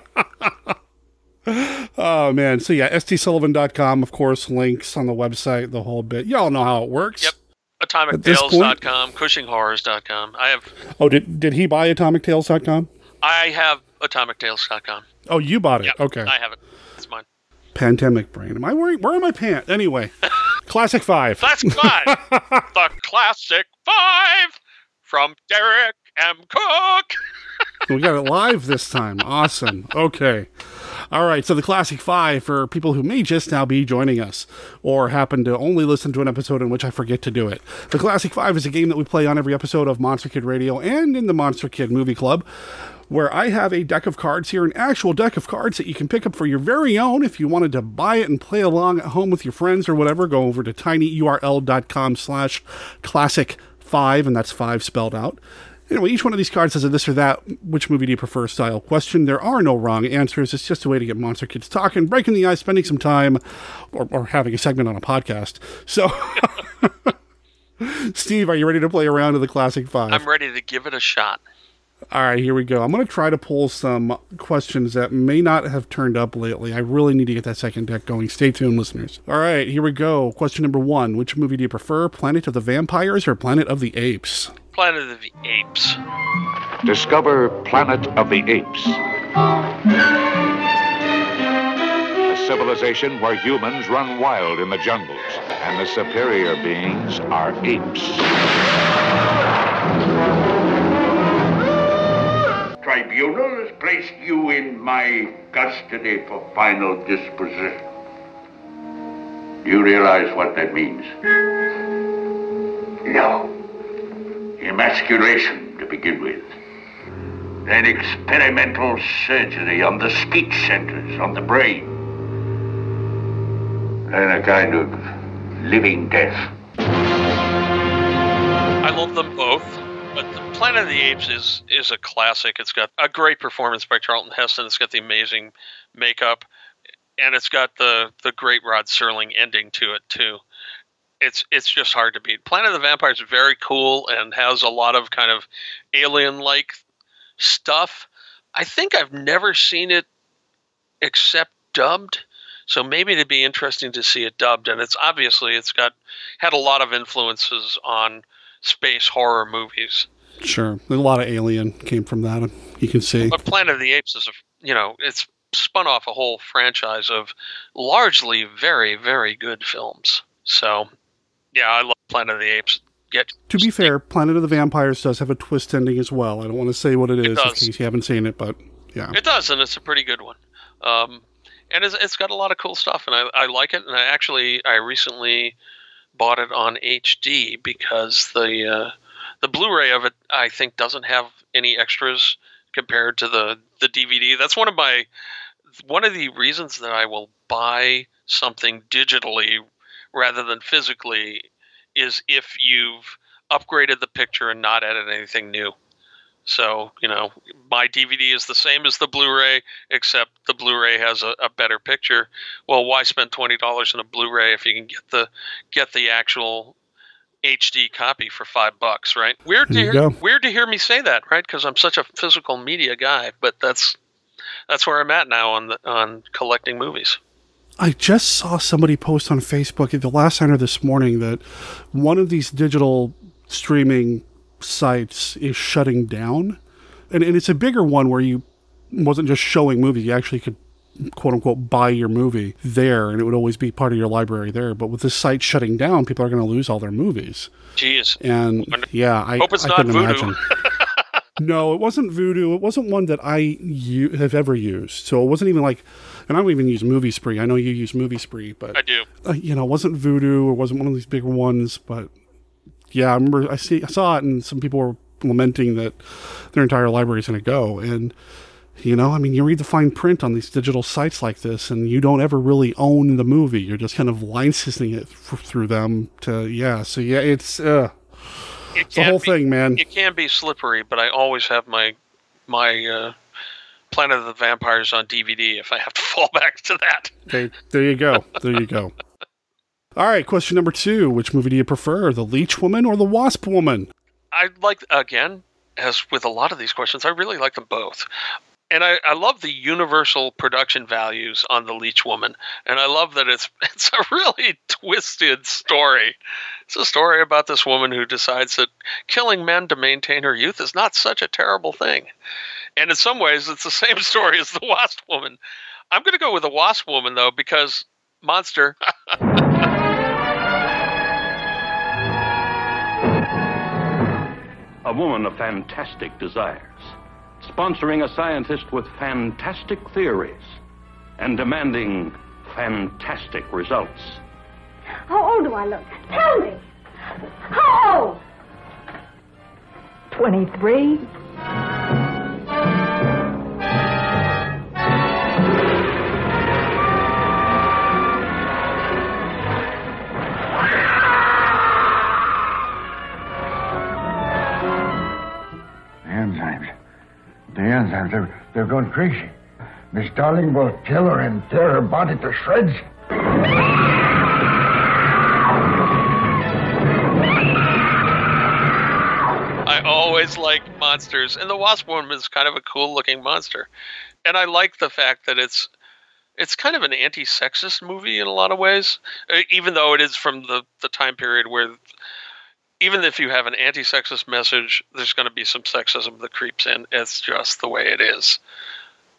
Speaker 1: oh man. So yeah sdsullivan.com of course links on the website the whole bit. Y'all know how it works.
Speaker 22: Yep. Atomictales.com cushinghorrors.com i have
Speaker 1: oh did, did he buy atomictales.com
Speaker 22: i have atomictales.com
Speaker 1: oh you bought it.
Speaker 22: Yep,
Speaker 1: okay.
Speaker 22: I have it. It's mine.
Speaker 1: Pandemic brain. Am i wearing where are my pants? Anyway classic five.
Speaker 22: Classic five. The classic five from derek m Koch
Speaker 1: we got it live this time awesome okay all right, so the Classic Five for people who may just now be joining us or happen to only listen to an episode in which I forget to do it. The Classic Five is a game that we play on every episode of Monster Kid Radio and in the Monster Kid Movie Club where I have a deck of cards here, an actual deck of cards that you can pick up for your very own. If you wanted to buy it and play along at home with your friends or whatever, go over to tinyurl.com slash classic five, and that's five spelled out. Anyway, each one of these cards has a this or that, which movie do you prefer style question. There are no wrong answers. It's just a way to get Monster Kids talking, breaking the ice, spending some time, or, or having a segment on a podcast. So, Steve, are you ready to play around to the Classic Five?
Speaker 22: I'm ready to give it a shot.
Speaker 1: All right, here we go. I'm going to try to pull some questions that may not have turned up lately. I really need to get that second deck going. Stay tuned, listeners. All right, here we go. Question number one Which movie do you prefer, Planet of the Vampires or Planet of the Apes?
Speaker 22: Planet of the Apes.
Speaker 15: Discover Planet of the Apes. A civilization where humans run wild in the jungles, and the superior beings are apes.
Speaker 23: Tribunal has placed you in my custody for final disposition. Do you realize what that means? No emasculation to begin with. Then experimental surgery on the speech centers, on the brain. Then a kind of living death.
Speaker 22: I love them both, but the Planet of the Apes is is a classic. It's got a great performance by Charlton Heston. It's got the amazing makeup, and it's got the the great Rod Serling ending to it too it's it's just hard to beat. Planet of the Vampires is very cool and has a lot of kind of alien like stuff. I think I've never seen it except dubbed. So maybe it'd be interesting to see it dubbed. And it's obviously it's got had a lot of influences on space horror movies.
Speaker 1: Sure, a lot of Alien came from that. You can see.
Speaker 22: But Planet of the Apes is a you know it's spun off a whole franchise of largely very very good films. So yeah, I love Planet of the Apes. Get
Speaker 1: to be fair, Planet of the Vampires does have a twist ending as well. I don't want to say what it, it is does. in case you haven't seen it, but yeah,
Speaker 22: it does, and it's a pretty good one. Um, and it's, it's got a lot of cool stuff, and I, I like it. And I actually I recently bought it on HD because the uh, the Blu-ray of it I think doesn't have any extras compared to the the DVD. That's one of my one of the reasons that I will buy something digitally rather than physically is if you've upgraded the picture and not added anything new. So, you know, my DVD is the same as the Blu ray, except the Blu ray has a, a, better picture. Well, why spend $20 on a Blu ray if you can get the get the actual HD copy for five bucks, right? Weird to hear, weird to hear me say that, right? Because I'm such a physical media guy, but that's that's where I'm at now on the, on collecting movies.
Speaker 1: I just saw somebody post on Facebook at the last night this morning that one of these digital streaming sites is shutting down. And, and it's a bigger one where you wasn't just showing movies, you actually could quote unquote buy your movie there and it would always be part of your library there. But with this site shutting down, people are going to lose all their movies.
Speaker 22: Jeez.
Speaker 1: And yeah, I,
Speaker 22: Hope it's
Speaker 1: I
Speaker 22: not
Speaker 1: couldn't
Speaker 22: Vudu.
Speaker 1: imagine. no, it wasn't Vudu. It wasn't one that I u- have ever used. So it wasn't even like and I don't even use Movie Spree. I know you use Movie Spree, but
Speaker 22: I do.
Speaker 1: Uh, you know, it wasn't Vudu. It wasn't one of these bigger ones, but yeah, I remember I see I saw it, and some people were lamenting that their entire library is going to go, and You know, I mean, you read the fine print on these digital sites like this, and you don't ever really own the movie. You're just kind of licensing it f- through them to, yeah. So yeah, it's uh,
Speaker 22: It
Speaker 1: the whole
Speaker 22: be-
Speaker 1: thing, man.
Speaker 22: It can be slippery, but I always have my my uh, Planet of the Vampires on DVD if I have to fall back to that.
Speaker 1: Okay, there you go. There you go. All right, question number two: Which movie do you prefer, The Leech Woman or The Wasp Woman?
Speaker 22: I like again, as with a lot of these questions, I really like them both. And I, I love the universal production values on the Leech Woman, and I love that it's it's a really twisted story. It's a story about this woman who decides that killing men to maintain her youth is not such a terrible thing. And in some ways, it's the same story as the Wasp Woman. I'm going to go with the Wasp Woman though, because monster.
Speaker 9: A woman of fantastic desires, sponsoring a scientist with fantastic theories, and demanding fantastic results.
Speaker 24: How old do I look? Tell me. How old? 23.
Speaker 25: The enzymes. The enzymes, they're, they're going crazy. Miss Darling will kill her and tear her body to shreds.
Speaker 22: Always like monsters, and the Wasp Woman is kind of a cool looking monster. And I like the fact that it's it's kind of an anti-sexist movie in a lot of ways, uh, even though it is from the the time period where even if you have an anti-sexist message, there's going to be some sexism that creeps in. It's just the way it is.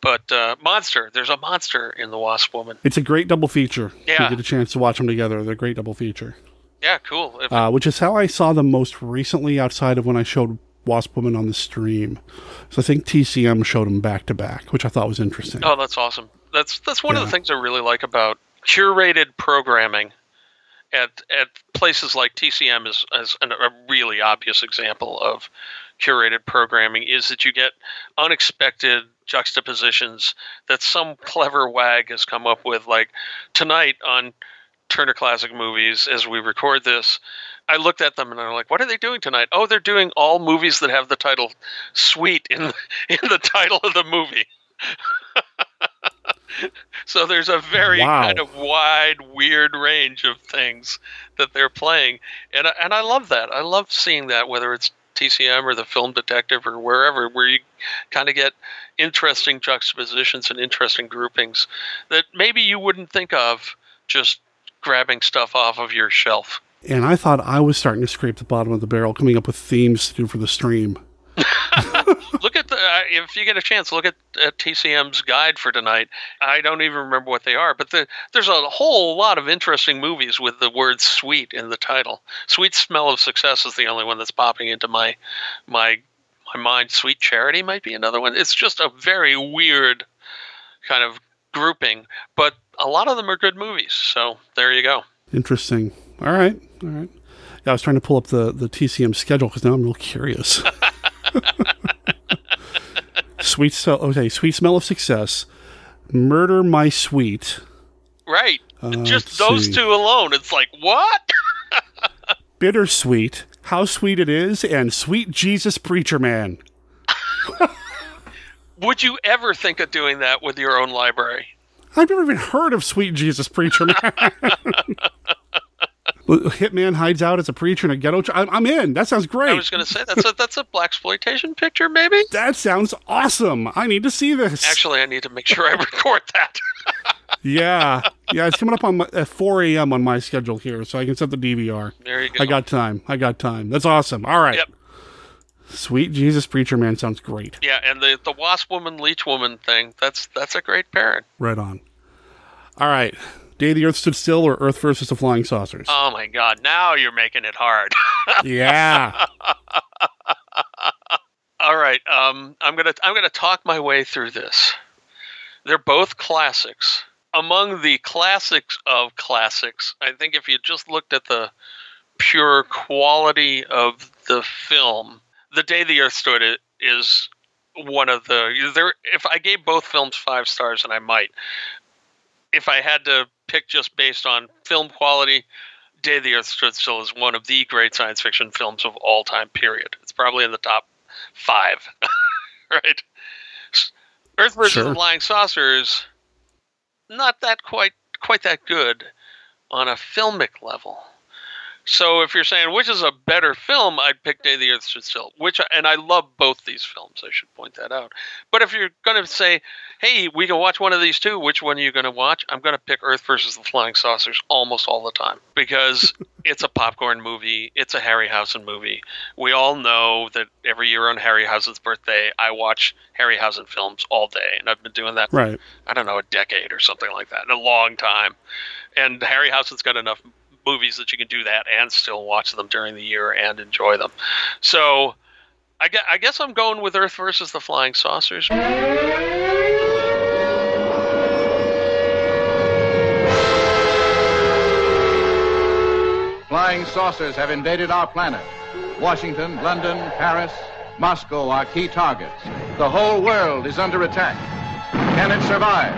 Speaker 22: But uh, monster, there's a monster in the Wasp Woman.
Speaker 1: It's a great double feature.
Speaker 22: Yeah.
Speaker 1: You get a chance to watch them together. They're a great double feature.
Speaker 22: Yeah, cool. If-
Speaker 1: Uh, which is how I saw them most recently outside of when I showed Wasp Woman on the stream. So I think TCM showed them back to back, which I thought was interesting.
Speaker 22: Oh, that's awesome. That's that's one of the things I really like about curated programming at at places like TCM is as an, a really obvious example of curated programming is that you get unexpected juxtapositions that some clever wag has come up with like tonight on Turner Classic Movies as we record this I looked at them and I'm like what are they doing tonight oh they're doing all movies that have the title sweet in the, in the title of the movie so there's a very
Speaker 1: Wow.
Speaker 22: kind of wide, weird range of things that they're playing, and and I love that. I love seeing that, whether it's TCM or the Film Detective or wherever, where you kind of get interesting juxtapositions and interesting groupings that maybe you wouldn't think of just grabbing stuff off of your shelf.
Speaker 1: And I thought I was starting to scrape the bottom of the barrel, coming up with themes to do for the stream.
Speaker 22: look at the uh, if you get a chance look at, at tcm's guide for tonight. I don't even remember what they are but the, there's a whole lot of interesting movies with the word sweet in the title. Sweet smell of success is the only one that's popping into my my my mind. Sweet charity might be another one. It's just a very weird kind of grouping but a lot of them are good movies so there you go.
Speaker 1: Interesting. All right. All right. Yeah, I was trying to pull up the, the TCM schedule because now I'm real curious. sweet smell. Okay, sweet smell of success. Murder my sweet.
Speaker 22: right
Speaker 1: Uh,
Speaker 22: just those
Speaker 1: see.
Speaker 22: two alone it's like what
Speaker 1: Bittersweet. How sweet it is, and sweet Jesus preacher man.
Speaker 22: would you ever think of doing that with your own library
Speaker 1: I've never even heard of sweet Jesus preacher man. Hitman hides out as a preacher in a ghetto. Ch- I'm, I'm in. That sounds great.
Speaker 22: I was going to say that's a that's a black exploitation picture, maybe.
Speaker 1: That sounds awesome. I need to see this.
Speaker 22: Actually, I need to make sure I record that.
Speaker 1: Yeah, yeah. It's coming up on my, at 4 a.m. on my schedule here, so I can set the DVR.
Speaker 22: There you go.
Speaker 1: I got time. I got time. That's awesome. All right.
Speaker 22: Yep.
Speaker 1: Sweet Jesus preacher man sounds great.
Speaker 22: Yeah, and the the wasp woman leech woman thing that's that's a great pairing.
Speaker 1: Right on. All right. Day the Earth stood still, or Earth versus the flying saucers.
Speaker 22: Oh my God! Now you're making it hard.
Speaker 1: yeah.
Speaker 22: All right. Um, I'm gonna I'm gonna talk my way through this. They're both classics. Among the classics of classics, I think if you just looked at the pure quality of the film, The Day the Earth Stood It is one of the there. If I gave both films five stars, and I might, if I had to pick just based on film quality, Day of the Earth Stood Still is one of the great science fiction films of all time. Period. It's probably in the top five. right. Earth versus
Speaker 1: Sure.
Speaker 22: the Flying Saucers, not that quite quite that good on a filmic level. So if you're saying which is a better film, I'd pick Day the Earth Stood Still. Which and I love both these films. I should point that out. But if you're going to say, "Hey, we can watch one of these two, which one are you going to watch? I'm going to pick Earth versus the Flying Saucers almost all the time because it's a popcorn movie. It's a Harryhausen movie. We all know that every year on Harryhausen's birthday, I watch Harryhausen films all day, and I've been doing that for
Speaker 1: Right.
Speaker 22: I don't know, a decade or something like that, a long time. And Harryhausen's got enough movies that you can do that and still watch them during the year and enjoy them. So I I guess I'm going with Earth versus the Flying Saucers.
Speaker 26: Flying saucers have invaded our planet. Washington, London, Paris, Moscow are key targets. The whole world is under attack. Can it survive?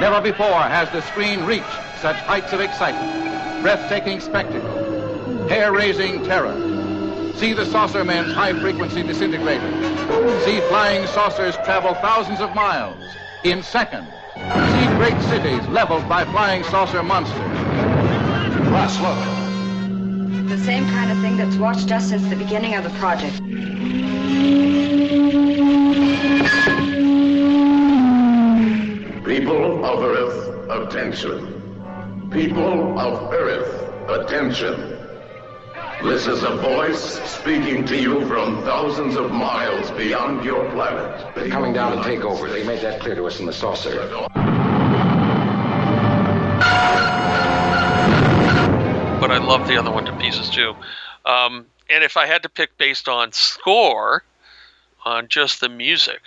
Speaker 26: Never before has the screen reached such heights of excitement, breathtaking spectacle, hair-raising terror. See the saucermen's high-frequency disintegrators. See flying saucers travel thousands of miles in seconds. See great cities leveled by flying saucer monsters. Russ, look.
Speaker 27: The same kind of thing that's watched us since the beginning of the project.
Speaker 28: People of Earth, attention. People of Earth, attention. This is a voice speaking to you from thousands of miles beyond your planet.
Speaker 14: They're coming down to take over. They made that clear to us in the saucer.
Speaker 22: but I love the other one to pieces too. Um, and if I had to pick based on score, on just the music,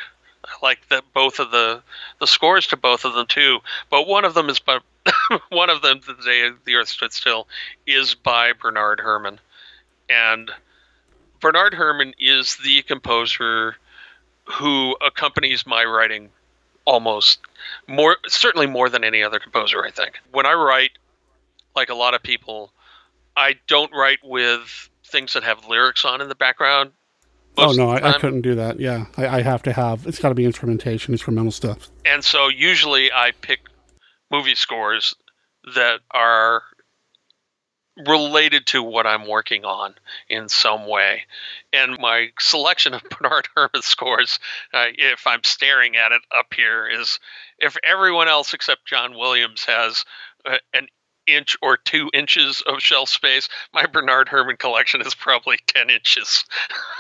Speaker 22: I like that both of the the scores to both of them too. But one of them is by one of them, the day the Earth stood still, is by Bernard Herrmann, and Bernard Herrmann is the composer who accompanies my writing almost more certainly more than any other composer i think when i write like a lot of people i don't write with things that have lyrics on in the background
Speaker 1: Oh no, I, I couldn't do that. Yeah, I, I have to have. It's got to be instrumentation, instrumental stuff.
Speaker 22: and so usually i pick movie scores that are related to what i'm working on in some way. And my selection of bernard herrmann scores uh, if i'm staring at it up here is if everyone else except john williams has uh, an inch or two inches of shelf space. My bernard Herrmann collection is probably 10 inches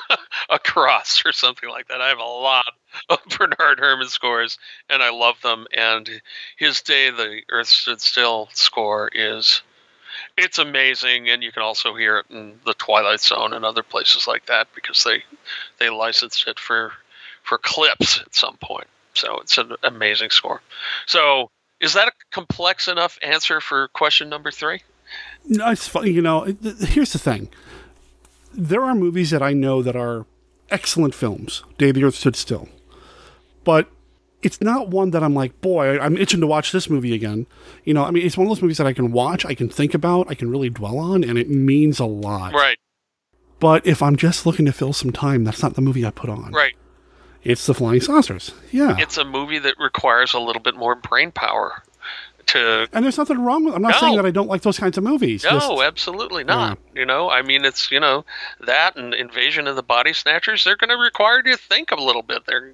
Speaker 22: across or something like that. I have a lot of bernard Herrmann scores and i love them. And his day the earth stood still score is it's amazing. And you can also hear it in the twilight zone and other places like that because they they licensed it for for clips at some point. So it's an amazing score. So is that a complex enough answer for question number three
Speaker 1: No, it's funny. You know, here's the thing. There are movies that I know that are excellent films. Day the Earth Stood Still, but it's not one that I'm like, boy, I'm itching to watch this movie again. You know, I mean, it's one of those movies that I can watch, I can think about, I can really dwell on, and it means a lot.
Speaker 22: right
Speaker 1: But if I'm just looking to fill some time, that's not the movie I put on.
Speaker 22: right
Speaker 1: It's The Flying Saucers. Yeah.
Speaker 22: it's a movie that requires a little bit more brain power to
Speaker 1: and there's nothing wrong with I'm not
Speaker 22: No.
Speaker 1: saying that I don't like those kinds of movies.
Speaker 22: No,
Speaker 1: Just-
Speaker 22: absolutely not. You know, I mean, it's you know that and Invasion of the Body Snatchers. They're going to require you to think a little bit. They're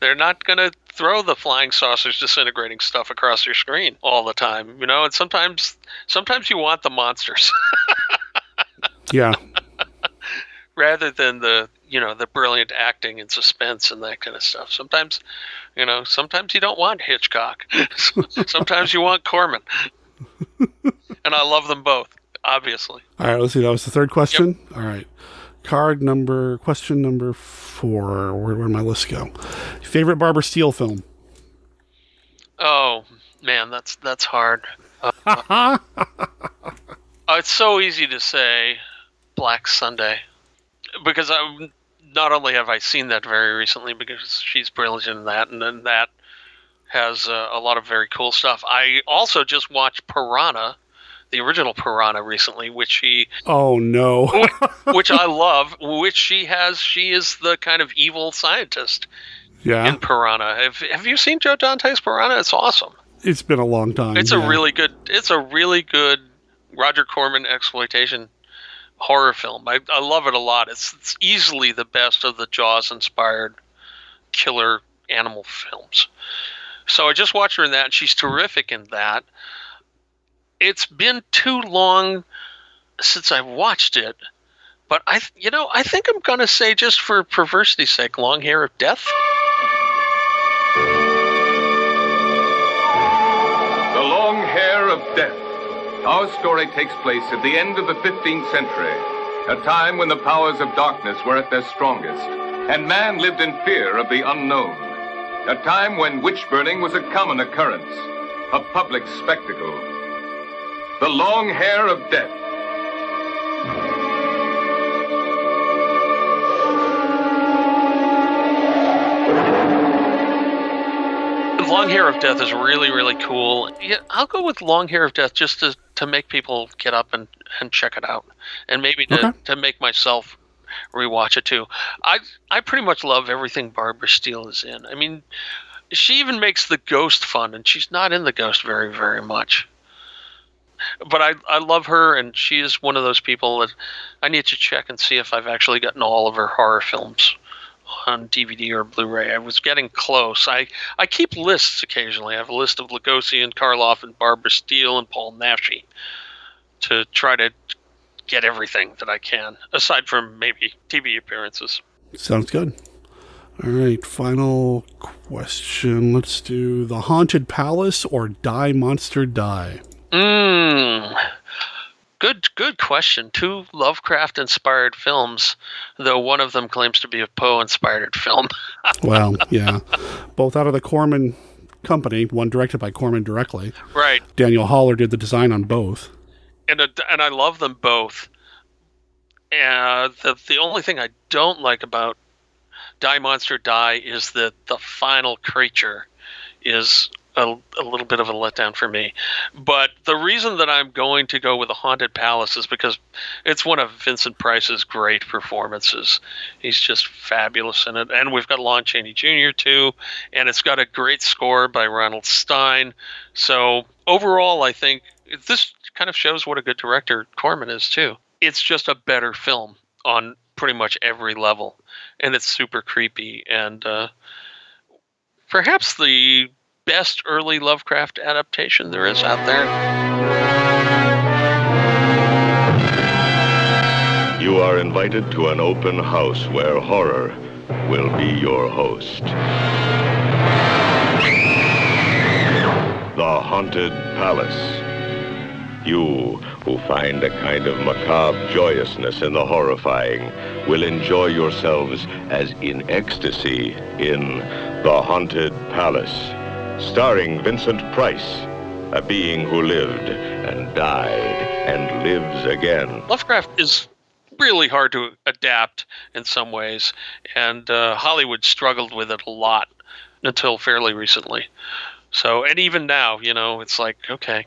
Speaker 22: they're not going to throw the flying saucers disintegrating stuff across your screen all the time. You know, and sometimes sometimes you want the monsters
Speaker 1: yeah.
Speaker 22: rather than the you know the brilliant acting and suspense and that kind of stuff. Sometimes, you know, sometimes you don't want Hitchcock. sometimes you want Corman, and I love them both. Obviously.
Speaker 1: All right, let's see. That was the third question. All right. Card number, question number four. Where, where'd my list go? Favorite Barbara Steele film?
Speaker 22: Oh man, that's that's hard. Uh, uh, it's so easy to say Black Sunday because I not only have I seen that very recently because she's brilliant in that, and then that has uh, a lot of very cool stuff. I also just watched Piranha, the original Piranha, recently, which she
Speaker 1: Oh no.
Speaker 22: which I love, which she has. She is the kind of evil scientist
Speaker 1: yeah.
Speaker 22: in Piranha. Have Have you seen Joe Dante's Piranha? It's awesome.
Speaker 1: It's been a long time.
Speaker 22: It's
Speaker 1: yeah.
Speaker 22: a really good. It's a really good Roger Corman exploitation horror film. I, I love it a lot. It's, it's easily the best of the Jaws inspired killer animal films. So I just watched her in that, and she's terrific in that. It's been too long since I've watched it, but I, you know, I think I'm gonna say just for perversity's sake, Long Hair of Death.
Speaker 26: Our story takes place at the end of the 15th century, a time when the powers of darkness were at their strongest, and man lived in fear of the unknown. A time when witch burning was a common occurrence, a public spectacle. The Long Hair of Death.
Speaker 22: Long Hair of Death is really, really cool. Yeah, I'll go with Long Hair of Death just to, to make people get up and, and check it out, and maybe to,
Speaker 1: Okay.
Speaker 22: to make myself rewatch it too. I I pretty much love everything Barbara Steele is in. I mean, she even makes the Ghost fun, and she's not in the Ghost very, very much. But I I love her, and she is one of those people that I need to check and see if I've actually gotten all of her horror films on DVD or Blu-ray. I was getting close. I, I keep lists occasionally. I have a list of Lugosi and Karloff and Barbara Steele and Paul Naschy to try to get everything that I can, aside from maybe TV appearances.
Speaker 1: Sounds good. All right, final question. Let's do The Haunted Palace or Die Monster Die.
Speaker 22: Mm. Good, good question. Two Lovecraft-inspired films, though one of them claims to be a Poe-inspired film.
Speaker 1: Well, yeah. Both out of the Corman company, one directed by Corman directly.
Speaker 22: right.
Speaker 1: Daniel Haller did the design on both.
Speaker 22: and a, and I love them both. Uh, the the only thing I don't like about Die Monster Die is that the final creature is a, a little bit of a letdown for me. But the reason that I'm going to go with the Haunted Palace is because it's one of Vincent Price's great performances. He's just fabulous in it, and we've got Lon Chaney Jr. too, and it's got a great score by Ronald Stein. So overall, I think this kind of shows what a good director Corman is too. It's just a better film on pretty much every level, and it's super creepy and uh, perhaps the best early Lovecraft adaptation there is out there.
Speaker 29: You are invited to an open house where horror will be your host. The Haunted Palace. You who find a kind of macabre joyousness in the horrifying will enjoy yourselves as in ecstasy in The Haunted Palace, starring Vincent Price, a being who lived and died and lives again.
Speaker 22: Lovecraft is really hard to adapt in some ways, and uh, Hollywood struggled with it a lot until fairly recently. So, and even now, you know, it's like, okay,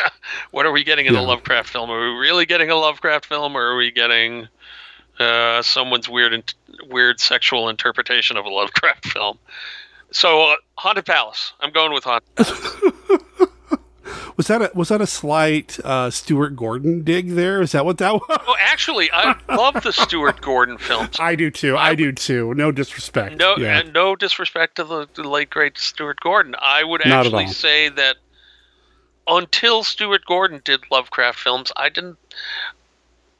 Speaker 22: what are we getting in a Lovecraft film? Are we really getting a Lovecraft film, or are we getting uh, someone's weird, in- weird sexual interpretation of a Lovecraft film? So, uh, Haunted Palace. I'm going with Haunted.
Speaker 1: Was that a was that a slight uh, Stuart Gordon dig there? Is that what that was?
Speaker 22: Oh, actually, I love the Stuart Gordon films.
Speaker 1: I do too. I, do too. No disrespect.
Speaker 22: No,
Speaker 1: yeah.
Speaker 22: and no disrespect to the, the late great Stuart Gordon. I would actually say that until Stuart Gordon did Lovecraft films, I didn't,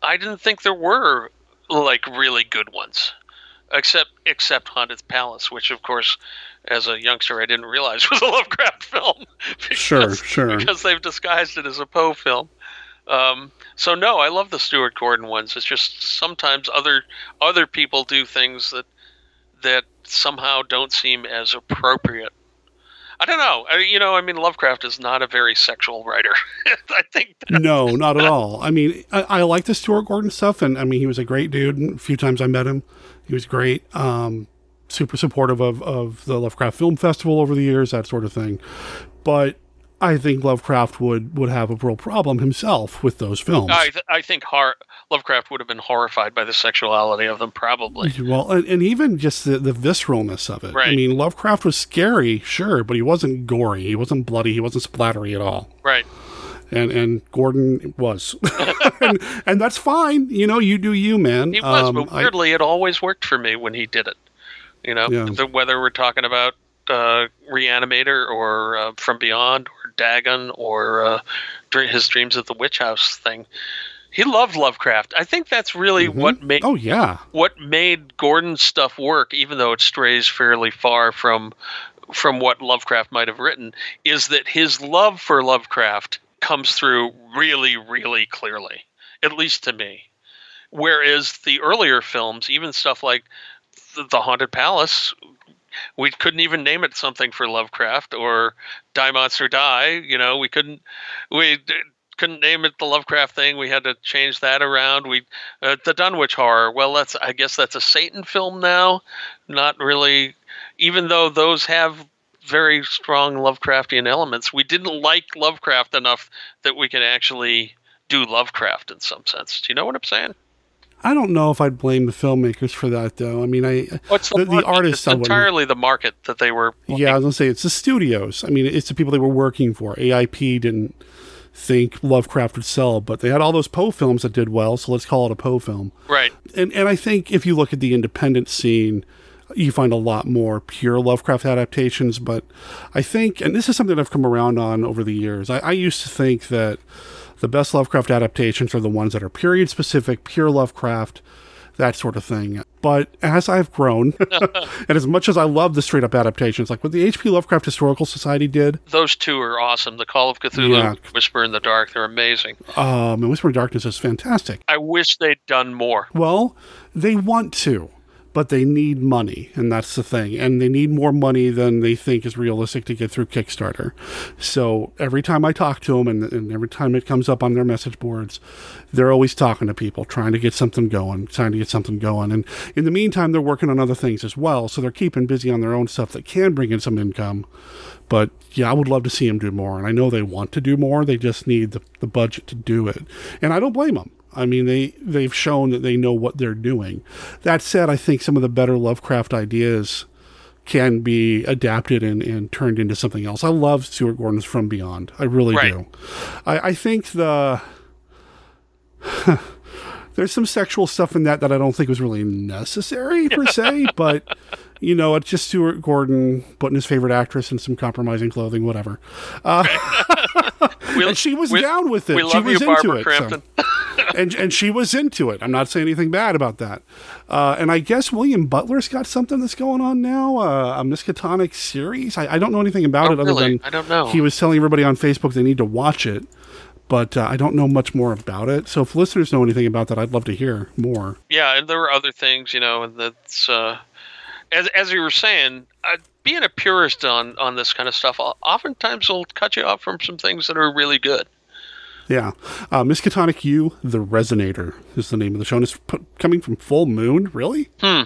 Speaker 22: I didn't think there were like really good ones, except except Haunted Palace, which of course, as a youngster, I didn't realize was a Lovecraft film. because,
Speaker 1: Sure, sure.
Speaker 22: Because they've disguised it as a Poe film. Um, so no, I love the Stuart Gordon ones. It's just sometimes other other people do things that that somehow don't seem as appropriate. I don't know. I, you know, I mean, Lovecraft is not a very sexual writer. I think.
Speaker 1: no, not at all. I mean, I, I like the Stuart Gordon stuff, and I mean, he was a great dude. A few times I met him, he was great. Um, super supportive of of the Lovecraft Film Festival over the years, that sort of thing. But I think Lovecraft would would have a real problem himself with those films.
Speaker 22: I, th- I think hor- Lovecraft would have been horrified by the sexuality of them, probably.
Speaker 1: Well, and, and even just the, the visceralness of it.
Speaker 22: Right.
Speaker 1: I mean, Lovecraft was scary, sure, but he wasn't gory. He wasn't bloody. He wasn't splattery at all.
Speaker 22: Right.
Speaker 1: And and Gordon was, and, and that's fine. You know, you do you, man.
Speaker 22: He was,
Speaker 1: Um,
Speaker 22: but
Speaker 1: I-
Speaker 22: weirdly, it always worked for me when he did it. You know,
Speaker 1: Yeah.
Speaker 22: the- whether we're talking about uh, Reanimator or uh, From Beyond or Dagon or uh, his Dreams of the Witch House thing, he loved Lovecraft. I think that's really what made
Speaker 1: oh yeah,
Speaker 22: what made Gordon's stuff work, even though it strays fairly far from from what Lovecraft might have written, is that his love for Lovecraft comes through really, really clearly, at least to me. Whereas the earlier films, even stuff like the, Haunted Palace, we couldn't even name it something for Lovecraft or Die Monster Die. You know, we couldn't we couldn't name it the Lovecraft thing. We had to change that around. We uh, the Dunwich Horror. Well, that's I guess that's a Satan film now. Not really, even though those have very strong Lovecraftian elements. We didn't like Lovecraft enough that we can actually do Lovecraft in some sense. Do you know what I'm saying?
Speaker 1: I don't know if I'd blame the filmmakers for that, though. I mean, I
Speaker 22: What's the,
Speaker 1: the, the artists.
Speaker 22: It's entirely the market that they were.
Speaker 1: Yeah, I was gonna say it's the studios. I mean, it's the people they were working for. AIP didn't think Lovecraft would sell, but they had all those Poe films that did well, so let's call it a Poe film.
Speaker 22: Right.
Speaker 1: And and I think if you look at the independent scene, you find a lot more pure Lovecraft adaptations. But I think, and this is something I've come around on over the years. I, I used to think that the best Lovecraft adaptations are the ones that are period specific, pure Lovecraft, that sort of thing. But as I've grown, and as much as I love the straight up adaptations, like what the H.P. Lovecraft Historical Society did,
Speaker 22: Those two are awesome. The Call of Cthulhu,
Speaker 1: Yeah.
Speaker 22: Whisper in the Dark, they're amazing.
Speaker 1: um, and Whisper in Darkness is fantastic.
Speaker 22: I wish they'd done more.
Speaker 1: Well, they want to, but they need money, and that's the thing. And they need more money than they think is realistic to get through Kickstarter. So every time I talk to them, and, and every time it comes up on their message boards, they're always talking to people, trying to get something going, trying to get something going. And in the meantime, they're working on other things as well. So they're keeping busy on their own stuff that can bring in some income. But yeah, I would love to see them do more. And I know they want to do more. They just need the, the budget to do it. And I don't blame them. I mean, they, they've shown that they know what they're doing. That said, I think some of the better Lovecraft ideas can be adapted and, and turned into something else. I love Stuart Gordon's From Beyond. I really
Speaker 22: Right.
Speaker 1: do. I, I think the there's some sexual stuff in that that I don't think was really necessary per se, but you know, it's just Stuart Gordon putting his favorite actress in some compromising clothing, whatever. Uh, and she was down with it.
Speaker 22: we
Speaker 1: she was
Speaker 22: you,
Speaker 1: into
Speaker 22: Barbara
Speaker 1: it.
Speaker 22: Crampton.
Speaker 1: And and she was into it. I'm not saying anything bad about that. Uh, and I guess William Butler's got something that's going on now, uh, a Miskatonic series. I, I don't know anything about
Speaker 22: Oh,
Speaker 1: it other
Speaker 22: really?
Speaker 1: than
Speaker 22: I don't know.
Speaker 1: he was telling everybody on Facebook they need to watch it. But uh, I don't know much more about it. So if listeners know anything about that, I'd love to hear more.
Speaker 22: Yeah, and there were other things, you know, and that's uh, as as you were saying, uh, being a purist on on this kind of stuff, oftentimes will cut you off from some things that are really good.
Speaker 1: Yeah. Uh, Miskatonic U, The Resonator is the name of the show. And it's p- coming from Full Moon, really?
Speaker 22: Hmm.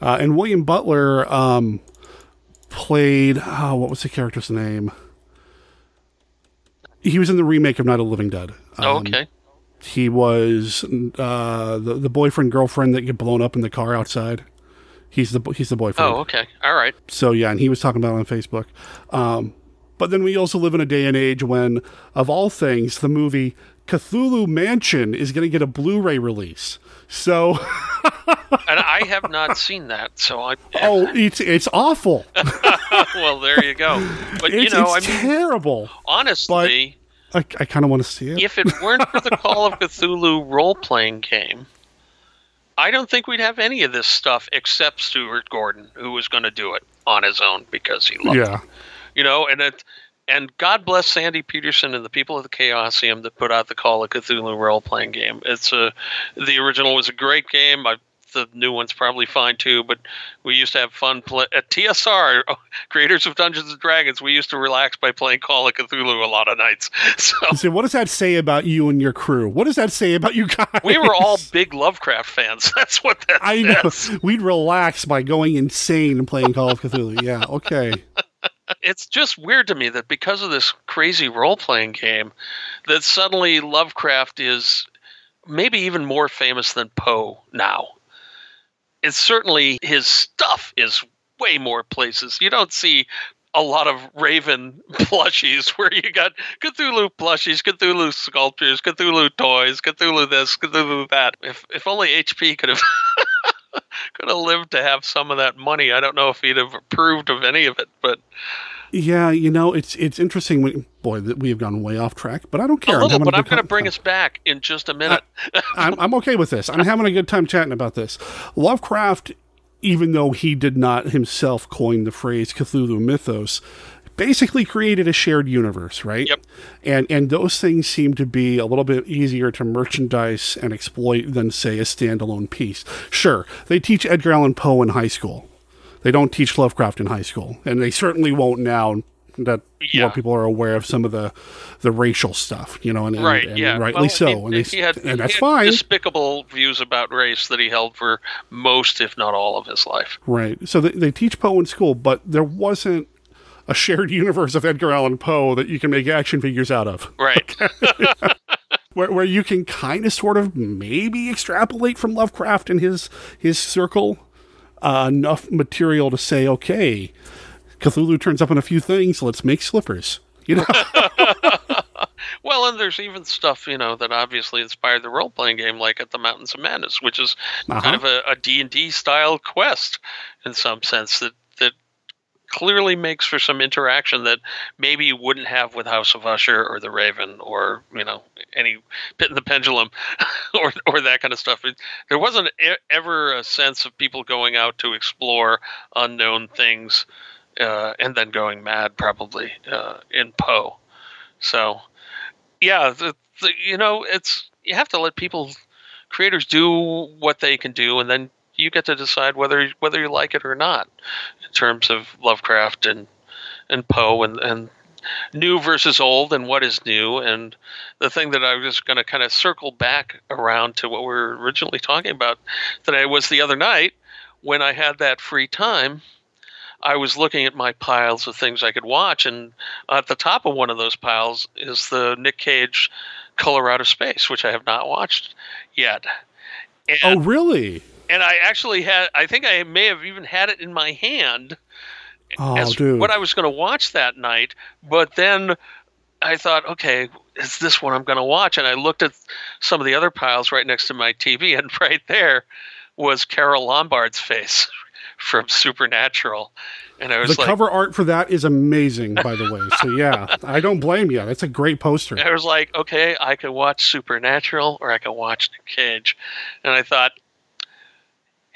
Speaker 1: Uh, and William Butler um, played, oh, what was the character's name? He was in the remake of Night of Living Dead.
Speaker 22: Oh,
Speaker 1: Um,
Speaker 22: okay.
Speaker 1: He was uh, the, the boyfriend, girlfriend that get blown up in the car outside. He's the he's the boyfriend.
Speaker 22: Oh, okay. All right.
Speaker 1: So yeah, and he was talking about it on Facebook. Um, but then we also live in a day and age when, of all things, the movie Cthulhu Mansion is going to get a Blu-ray release. So,
Speaker 22: and I have not seen that, so I.
Speaker 1: oh, it's it's awful.
Speaker 22: well, there you go. But you
Speaker 1: it's
Speaker 22: know, I
Speaker 1: it's
Speaker 22: mean,
Speaker 1: terrible.
Speaker 22: honestly,
Speaker 1: I, I kind of want to see it.
Speaker 22: if it weren't for the Call of Cthulhu role playing game, I don't think we'd have any of this stuff except Stuart Gordon, who was going to do it on his own because he loved
Speaker 1: yeah.
Speaker 22: it. You know, and it. And God bless Sandy Petersen and the people of the Chaosium that put out the Call of Cthulhu role playing game. It's a the original was a great game. I the new one's probably fine too. But we used to have fun play at TSR, creators of Dungeons and Dragons. We used to relax by playing Call of Cthulhu a lot of nights. So
Speaker 1: So what does that say about you and your crew? What does that say about you guys?
Speaker 22: we were all big Lovecraft fans. That's what that
Speaker 1: I know. We'd relax by going insane and playing Call of Cthulhu. Yeah, okay.
Speaker 22: It's just weird to me that because of this crazy role playing game, that suddenly Lovecraft is maybe even more famous than Poe now. It's certainly his stuff is way more places. You don't see a lot of Raven plushies where you got Cthulhu plushies, Cthulhu sculptures, Cthulhu toys, Cthulhu this, Cthulhu that. If if only HP could have could have lived to have some of that money. I don't know if he'd have approved of any of it, but
Speaker 1: Yeah, you know, it's it's interesting. When, boy, that we have gone way off track, but I don't
Speaker 22: a
Speaker 1: care.
Speaker 22: little.
Speaker 1: having
Speaker 22: But
Speaker 1: a
Speaker 22: I'm going to bring us back in just a minute.
Speaker 1: I'm, I'm okay with this. I'm having a good time chatting about this. Lovecraft, even though he did not himself coin the phrase Cthulhu mythos, basically created a shared universe, right?
Speaker 22: Yep.
Speaker 1: And and those things seem to be a little bit easier to merchandise and exploit than say a standalone piece. Sure, they teach Edgar Allan Poe in high school. They don't teach Lovecraft in high school, and they certainly won't now that more people are aware of some of the the racial stuff, you know, and,
Speaker 22: right?
Speaker 1: and
Speaker 22: yeah.
Speaker 1: rightly
Speaker 22: Well,
Speaker 1: so.
Speaker 22: He,
Speaker 1: and, they,
Speaker 22: he had,
Speaker 1: and that's fine.
Speaker 22: Despicable views about race that he held for most, if not all, of his life.
Speaker 1: Right. So they, they teach Poe in school, but there wasn't a shared universe of Edgar Allan Poe that you can make action figures out of.
Speaker 22: Right.
Speaker 1: Where, where you can kind of sort of maybe extrapolate from Lovecraft and his his circle uh, enough material to say, okay, Cthulhu turns up in a few things. Let's make slippers. You know.
Speaker 22: Well, and there's even stuff you know that obviously inspired the role playing game, like at the Mountains of Madness, which is
Speaker 1: Uh-huh.
Speaker 22: kind of a, D and D style quest in some sense that clearly makes for some interaction that maybe you wouldn't have with House of Usher or the Raven or you know any Pit in the Pendulum or or that kind of stuff. There wasn't ever a sense of people going out to explore unknown things uh, and then going mad, probably uh, in Poe. So, yeah, the, the, you know, it's you have to let people, creators, do what they can do, and then you get to decide whether whether you like it or not. In terms of Lovecraft and and Poe and and new versus old and what is new and the thing that I was just going to kind of circle back around to what we were originally talking about today was the other night when I had that free time I was looking at my piles of things I could watch, and at the top of one of those piles is the Nick Cage Color Out of Space, which I have not watched yet. Oh, and,
Speaker 1: oh, really?
Speaker 22: And I actually had, I think I may have even had it in my hand
Speaker 1: Oh,
Speaker 22: as
Speaker 1: dude.
Speaker 22: what I was going to watch that night, but then I thought, okay, is this what I'm going to watch? And I looked at some of the other piles right next to my TV, and right there was Carole Lombard's face from Supernatural. And I was
Speaker 1: the
Speaker 22: like,
Speaker 1: cover art for that is amazing, by the way. So yeah, I don't blame you. That's a great poster.
Speaker 22: I was like, okay, I could watch Supernatural or I could watch Nick Cage. And I thought,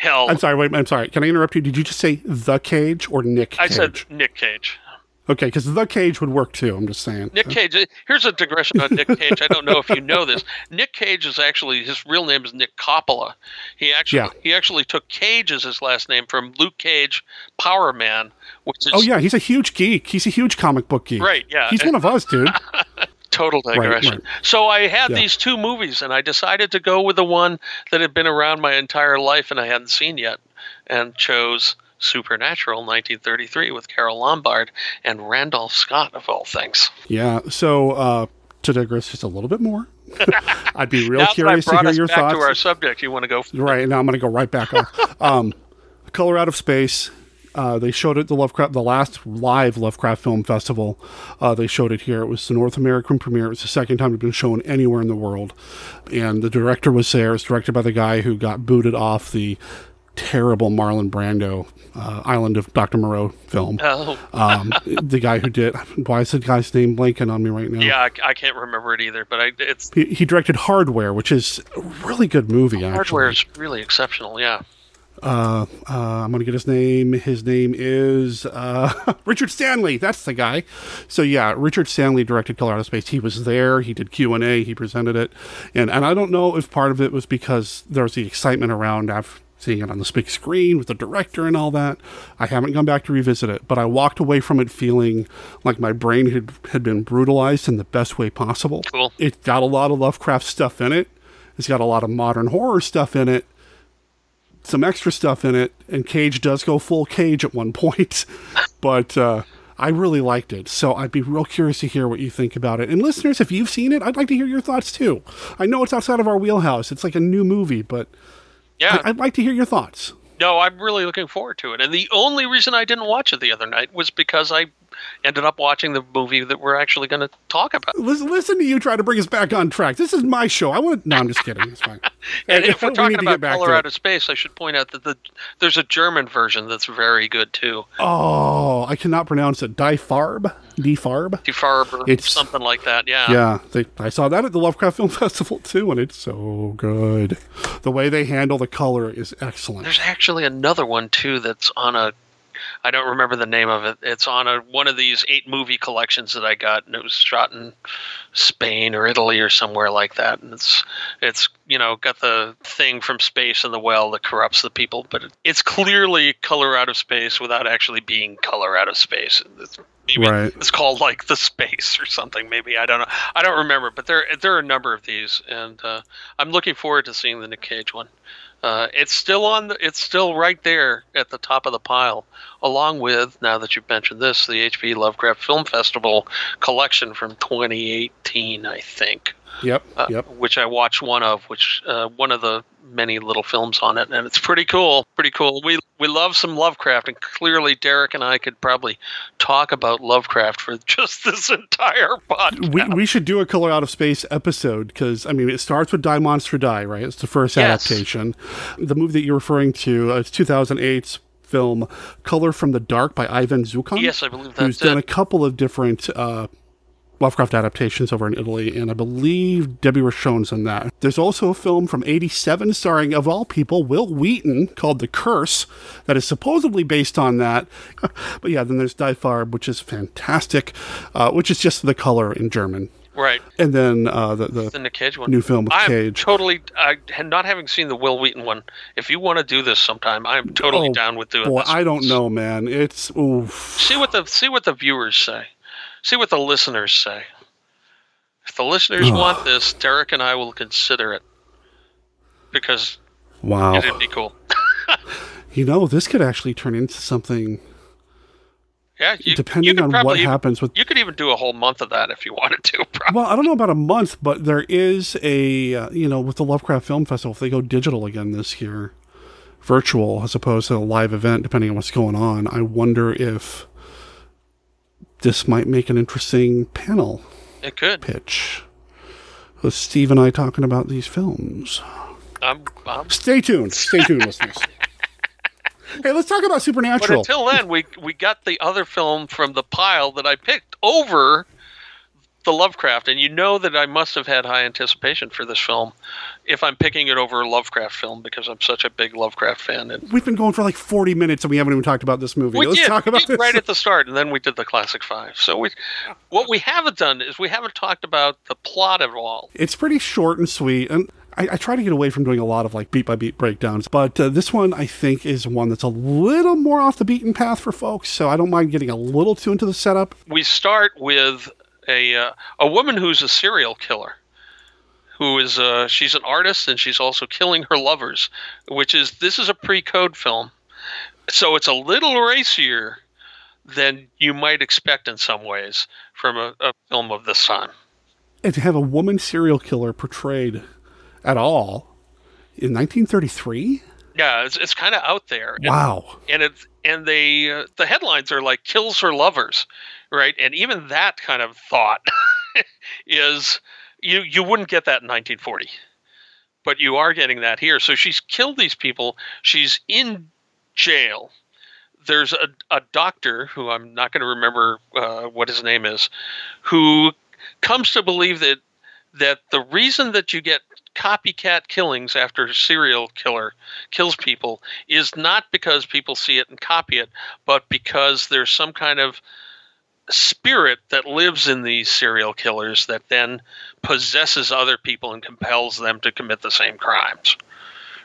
Speaker 22: hell,
Speaker 1: I'm sorry. Wait, I'm sorry. Can I interrupt you? Did you just say the Cage or Nick? Cage?
Speaker 22: I said Nick Cage.
Speaker 1: okay, because the Cage would work too. I'm just saying.
Speaker 22: Nick Cage. Here's a digression on Nick Cage. I don't know if you know this. Nick Cage is actually his real name is Nick Coppola. He actually
Speaker 1: Yeah.
Speaker 22: he actually took Cage as his last name from Luke Cage, Power Man, which is
Speaker 1: Oh yeah, he's a huge geek. He's a huge comic book geek.
Speaker 22: Right, yeah.
Speaker 1: He's one of us, dude.
Speaker 22: total digression.
Speaker 1: right.
Speaker 22: So I had
Speaker 1: Yeah.
Speaker 22: these two movies, and I decided to go with the one that had been around my entire life and I hadn't seen yet, and chose Supernatural 1933 with Carole Lombard and Randolph Scott of all things.
Speaker 1: Yeah. So uh, to digress just a little bit more, I'd be real curious
Speaker 22: I
Speaker 1: to hear
Speaker 22: us
Speaker 1: your
Speaker 22: back
Speaker 1: thoughts.
Speaker 22: to our subject, you want to go?
Speaker 1: Right now, I'm going to go right back off. Um, Color Out of Space. Uh, they showed it the Lovecraft, the last live Lovecraft Film Festival. Uh, they showed it here. It was the North American premiere. It was the second time it had been shown anywhere in the world. And the director was there. It's directed by the guy who got booted off the terrible Marlon Brando uh, Island of Dr. Moreau film.
Speaker 22: Oh.
Speaker 1: um, the guy who did. Why is the guy's name blanking on me right now?
Speaker 22: Yeah, I, I can't remember it either, but I, it's
Speaker 1: He, he directed Hardware, which is a really good movie. Actually.
Speaker 22: hardware is really exceptional. Yeah.
Speaker 1: Uh, uh, I'm gonna get his name. His name is uh, Richard Stanley. That's the guy. So yeah, Richard Stanley directed Color Out of Space. He was there. He did Q and A. He presented it, and and I don't know if part of it was because there was the excitement around af- seeing it on the big screen with the director and all that. I haven't gone back to revisit it, but I walked away from it feeling like my brain had, had been brutalized in the best way possible.
Speaker 22: Cool.
Speaker 1: It got a lot of Lovecraft stuff in it. It's got a lot of modern horror stuff in it, some extra stuff in it, and Cage does go full Cage at one point. but uh, I really liked it. So I'd be real curious to hear what you think about it. And listeners, if you've seen it, I'd like to hear your thoughts too. I know it's outside of our wheelhouse. It's like a new movie, but
Speaker 22: Yeah.
Speaker 1: I- I'd like to hear your thoughts.
Speaker 22: No, I'm really looking forward to it. And the only reason I didn't watch it the other night was because I ended up watching the movie that we're actually going to talk about.
Speaker 1: Listen, listen to you try to bring us back on track. This is my show. I want. No, I'm just kidding. It's fine.
Speaker 22: And if we're talking
Speaker 1: to
Speaker 22: about Color Out of Space, I should point out that the there's a German version that's very good too.
Speaker 1: Oh, I cannot pronounce it. Die Farb, Die Farb.
Speaker 22: Defarb or
Speaker 1: It's-
Speaker 22: something like that. Yeah.
Speaker 1: Yeah, they, I saw that at the Lovecraft Film Festival too, and it's so good. The way they handle the color is excellent.
Speaker 22: There's actually another one too that's on a I don't remember the name of it. It's on a one of these eight movie collections that I got and it was shot in Spain or Italy or somewhere like that. And it's it's you know got the thing from space and the well that corrupts the people, but it, it's clearly color out of space without actually being color out of space. It's, maybe
Speaker 1: Right.
Speaker 22: it's called like the space or something. Maybe I don't know. I don't remember, but there there are a number of these, and uh, I'm looking forward to seeing the Nick Cage one. Uh, it's still on. The, it's still right there at the top of the pile, along with now that you've mentioned this, the HP Lovecraft Film Festival collection from 2018, I think.
Speaker 1: Yep,
Speaker 22: Uh,
Speaker 1: yep.
Speaker 22: Which I watched one of, which uh, one of the many little films on it, and it's pretty cool. Pretty cool. We we love some Lovecraft, and clearly Derek and I could probably talk about Lovecraft for just this entire podcast.
Speaker 1: We, we should do a Color Out of Space episode because I mean it starts with Die Monster Die, right? It's the first
Speaker 22: Yes.
Speaker 1: adaptation. The movie that you're referring to, uh, it's 2008's film Color from the Dark by Ivan Zuccon.
Speaker 22: Yes, I believe
Speaker 1: who's
Speaker 22: that's
Speaker 1: done
Speaker 22: it.
Speaker 1: a couple of different uh, Lovecraft adaptations over in Italy, and I believe Debbie Rochon's in that. There's also a film from '87 starring, of all people, Wil Wheaton called The Curse, that is supposedly based on that. but yeah, then there's Die Farb, which is fantastic, uh, which is just the color in German.
Speaker 22: Right.
Speaker 1: And then uh, the, the
Speaker 22: the Nick Cage one.
Speaker 1: new film with
Speaker 22: I'm
Speaker 1: Cage.
Speaker 22: totally. I not having seen the Wil Wheaton one. If you want to do this sometime, I'm totally
Speaker 1: Oh,
Speaker 22: down with doing
Speaker 1: Boy,
Speaker 22: this.
Speaker 1: I don't know, man. It's oof.
Speaker 22: See what the see what the viewers say. See what the listeners say. If the listeners
Speaker 1: Ugh.
Speaker 22: want this, Derek and I will consider it because
Speaker 1: Wow.
Speaker 22: it'd be cool.
Speaker 1: You know, this could actually turn into something.
Speaker 22: Yeah, you,
Speaker 1: Depending
Speaker 22: you
Speaker 1: on
Speaker 22: probably
Speaker 1: what
Speaker 22: even-
Speaker 1: happens with-
Speaker 22: you could even do a whole month of that if you wanted to. Probably.
Speaker 1: Well, I don't know about a month, but there is a uh, you know with the Lovecraft Film Festival, if they go digital again this year, virtual as opposed to a live event, depending on what's going on. I wonder if this might make an interesting panel
Speaker 22: It could.
Speaker 1: pitch with Steve and I talking about these films.
Speaker 22: I'm, I'm,
Speaker 1: Stay tuned. Stay tuned, listeners. Hey, let's talk about Supernatural.
Speaker 22: but until then, we we got the other film from the pile that I picked over the Lovecraft, and you know that I must have had high anticipation for this film if I'm picking it over a Lovecraft film because I'm such a big Lovecraft fan. And
Speaker 1: We've been going for like 40 minutes and we haven't even talked about this movie.
Speaker 22: we
Speaker 1: Let's
Speaker 22: did,
Speaker 1: talk
Speaker 22: we
Speaker 1: about
Speaker 22: did right at the start, and then we did the classic five. So we, what we haven't done is we haven't talked about the plot at all.
Speaker 1: It's pretty short and sweet, and I, I try to get away from doing a lot of like beat by beat breakdowns. But uh, this one, I think, is one that's a little more off the beaten path for folks. So I don't mind getting a little too into the setup.
Speaker 22: we start with a uh, a woman who's a serial killer who is uh, she's an artist and she's also killing her lovers which is this is a pre-code film so it's a little racier than you might expect in some ways from a, a film of this time
Speaker 1: And to have a woman serial killer portrayed at all in 1933.
Speaker 22: yeah it's, it's kind of out there And-
Speaker 1: Wow.
Speaker 22: and it's and they uh, the headlines are like kills her lovers right and even that kind of thought is you you wouldn't get that in 1940 but you are getting that here. So she's killed these people. She's in jail. There's a, a doctor who i'm not going to remember uh, what his name is who comes to believe that that the reason that you get copycat killings after a serial killer kills people is not because people see it and copy it, but because there's some kind of spirit that lives in these serial killers that then possesses other people and compels them to commit the same crimes.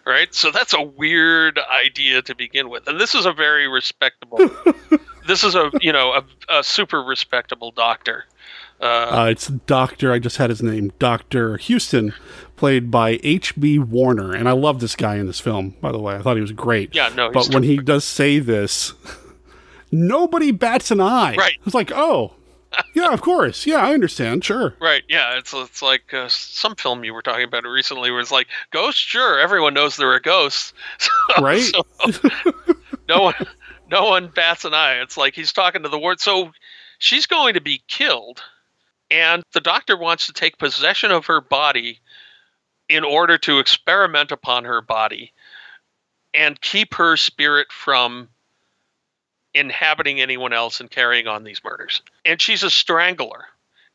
Speaker 22: right? So that's a weird idea to begin with. And this is a very respectable. this is a you know a, a super respectable doctor. Uh,
Speaker 1: Uh, it's Doctor. I just had his name, Doctor Houston, played by H.B. Warner, and I love this guy in this film. By the way, I thought he was great.
Speaker 22: Yeah, no,
Speaker 1: but when he does say this, nobody bats an eye.
Speaker 22: Right.
Speaker 1: It's like, oh, yeah, of course, yeah, I understand, sure.
Speaker 22: Right. Yeah. It's it's like uh, some film you were talking about recently, where it's like ghosts. Sure, everyone knows there are ghosts. So-
Speaker 1: Right.
Speaker 22: so no one, no one bats an eye. It's like he's talking to the ward. So she's going to be killed, and the doctor wants to take possession of her body in order to experiment upon her body and keep her spirit from inhabiting anyone else and carrying on these murders. And she's a strangler.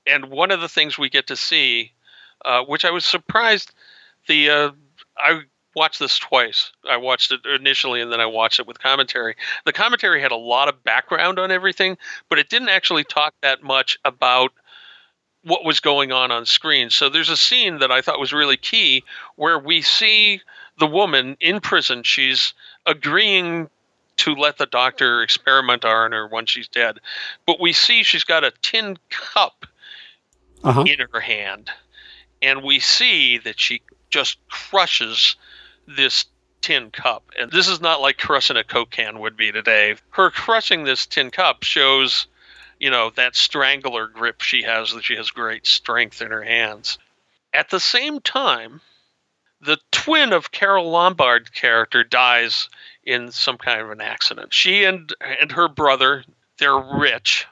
Speaker 22: And one of the things we get to see, uh, which I was surprised, the uh, I watched this twice. I watched it initially and then I watched it with commentary. The commentary had a lot of background on everything, but it didn't actually talk that much about what was going on on screen. So there's a scene that I thought was really key where we see the woman in prison. She's agreeing to let the doctor experiment on her when she's dead. But we see she's got a tin cup
Speaker 1: Uh-huh.
Speaker 22: in her hand. And we see that she just crushes this tin cup. And this is not like crushing a Coke can would be today. Her crushing this tin cup shows, you know, that strangler grip she has, that she has great strength in her hands. At the same time, the twin of Carole Lombard character dies in some kind of an accident. She and and her brother, they're rich.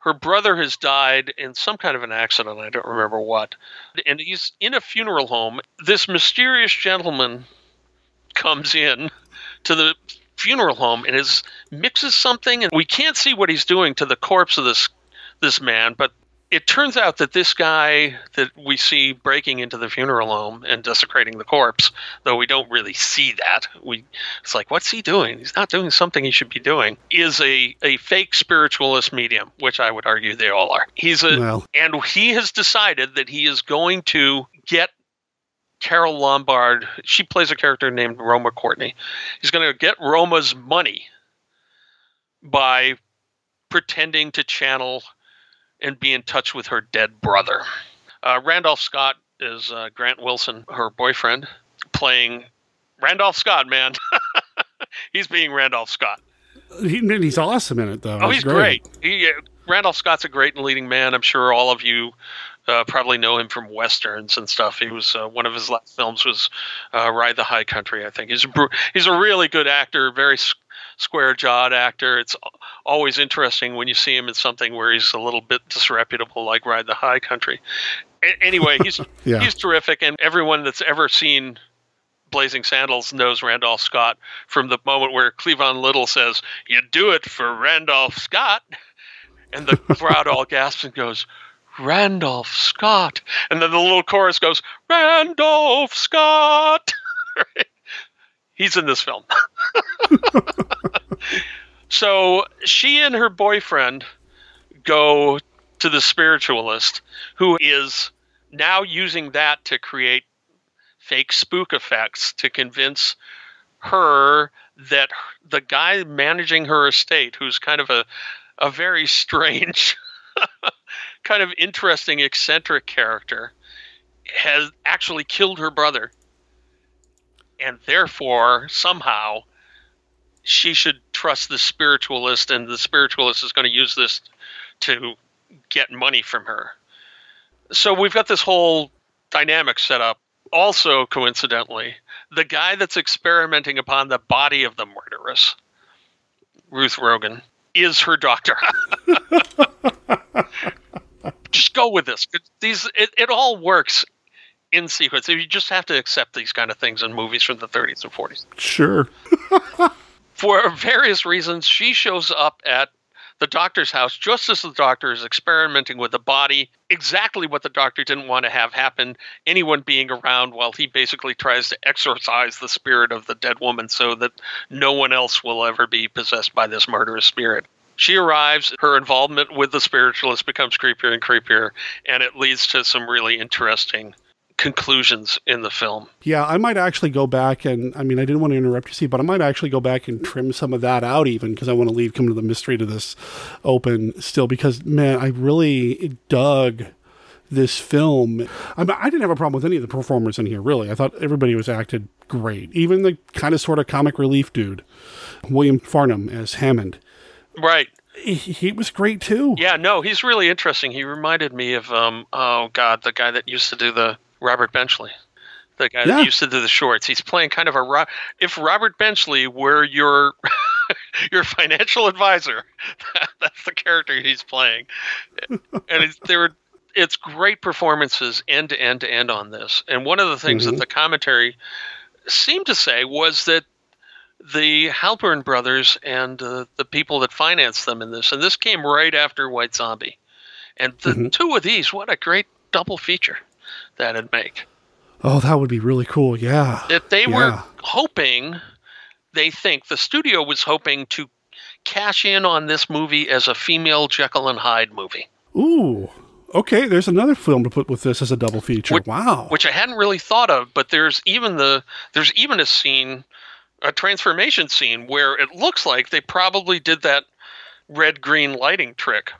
Speaker 22: Her brother has died in some kind of an accident, I don't remember what. And he's in a funeral home. This mysterious gentleman comes in to the funeral home and is mixes something and we can't see what he's doing to the corpse of this this man, but it turns out that this guy that we see breaking into the funeral home and desecrating the corpse, though we don't really see that, we it's like, what's he doing? He's not doing something he should be doing. Is a a fake spiritualist medium, which I would argue they all are. He's a
Speaker 1: Well.
Speaker 22: and he has decided that he is going to get Carole Lombard. She plays a character named Roma Courtney. He's going to get Roma's money by pretending to channel and be in touch with her dead brother. Uh, Randolph Scott is uh, Grant Wilson, her boyfriend, playing Randolph Scott. Man, he's being Randolph Scott.
Speaker 1: He, he's awesome in it, though.
Speaker 22: Oh, he's great. He, uh, Randolph Scott's a great and leading man. I'm sure all of you uh, probably know him from westerns and stuff. He was uh, one of his last films was uh, Ride the High Country. I think he's a, br- he's a really good actor, very s- square jawed actor. It's always interesting when you see him in something where he's a little bit disreputable, like Ride the High Country. A- anyway, he's
Speaker 1: Yeah.
Speaker 22: he's terrific, and everyone that's ever seen Blazing Saddles knows Randolph Scott from the moment where Cleavon Little says, "You do it for Randolph Scott," and the crowd all gasps and goes, "Randolph Scott," and then the little chorus goes, "Randolph Scott." He's in this film. So she and her boyfriend go to the spiritualist, who is now using that to create fake spook effects to convince her that the guy managing her estate, who's kind of a, a very strange, kind of interesting, eccentric character, has actually killed her brother. And therefore, somehow, she should trust the spiritualist, and the spiritualist is going to use this to get money from her. So we've got this whole dynamic set up. Also, coincidentally, the guy that's experimenting upon the body of the murderess, Ruth Rogan, is her doctor. just go with this. It- These it, it all works in sequence. You just have to accept these kind of things in movies from the 30s and 40s.
Speaker 1: Sure.
Speaker 22: For various reasons, she shows up at the doctor's house just as the doctor is experimenting with the body. Exactly what the doctor didn't want to have happen. Anyone being around while he basically tries to exorcise the spirit of the dead woman so that no one else will ever be possessed by this murderous spirit. She arrives, her involvement with the spiritualist becomes creepier and creepier, and it leads to some really interesting conclusions in the film.
Speaker 1: Yeah, I might actually go back and I mean I didn't want to interrupt you, see, but I might actually go back and trim some of that out even because I want to leave Come to the Mystery to this open still because man, I really dug this film. I, mean, I didn't have a problem with any of the performers in here, really. I thought everybody was acted great. Even the kind of sort of comic relief dude, William Farnum as Hammond.
Speaker 22: Right.
Speaker 1: He, he was great too.
Speaker 22: Yeah, no, he's really interesting. He reminded me of um oh god, the guy that used to do the Robert Benchley. The guy
Speaker 1: Yeah.
Speaker 22: that used to do the shorts. He's playing kind of a Ro- if Robert Benchley were your your financial advisor, that's the character he's playing. And it's, they were it's great performances end to end to end on this. And one of the things
Speaker 1: Mhm.
Speaker 22: that the commentary seemed to say was that the Halperin brothers and uh, the people that financed them in this, and this came right after White Zombie, and the
Speaker 1: Mhm.
Speaker 22: two of these, what a great double feature that'd make.
Speaker 1: Oh, that would be really cool. Yeah.
Speaker 22: If they were hoping, they think the studio was hoping to cash in on this movie as a female Jekyll and Hyde movie.
Speaker 1: Ooh. Okay, there's another film to put with this as a double feature. wow.
Speaker 22: which I hadn't really thought of. But there's even the there's even a scene, a transformation scene where it looks like they probably did that red green lighting trick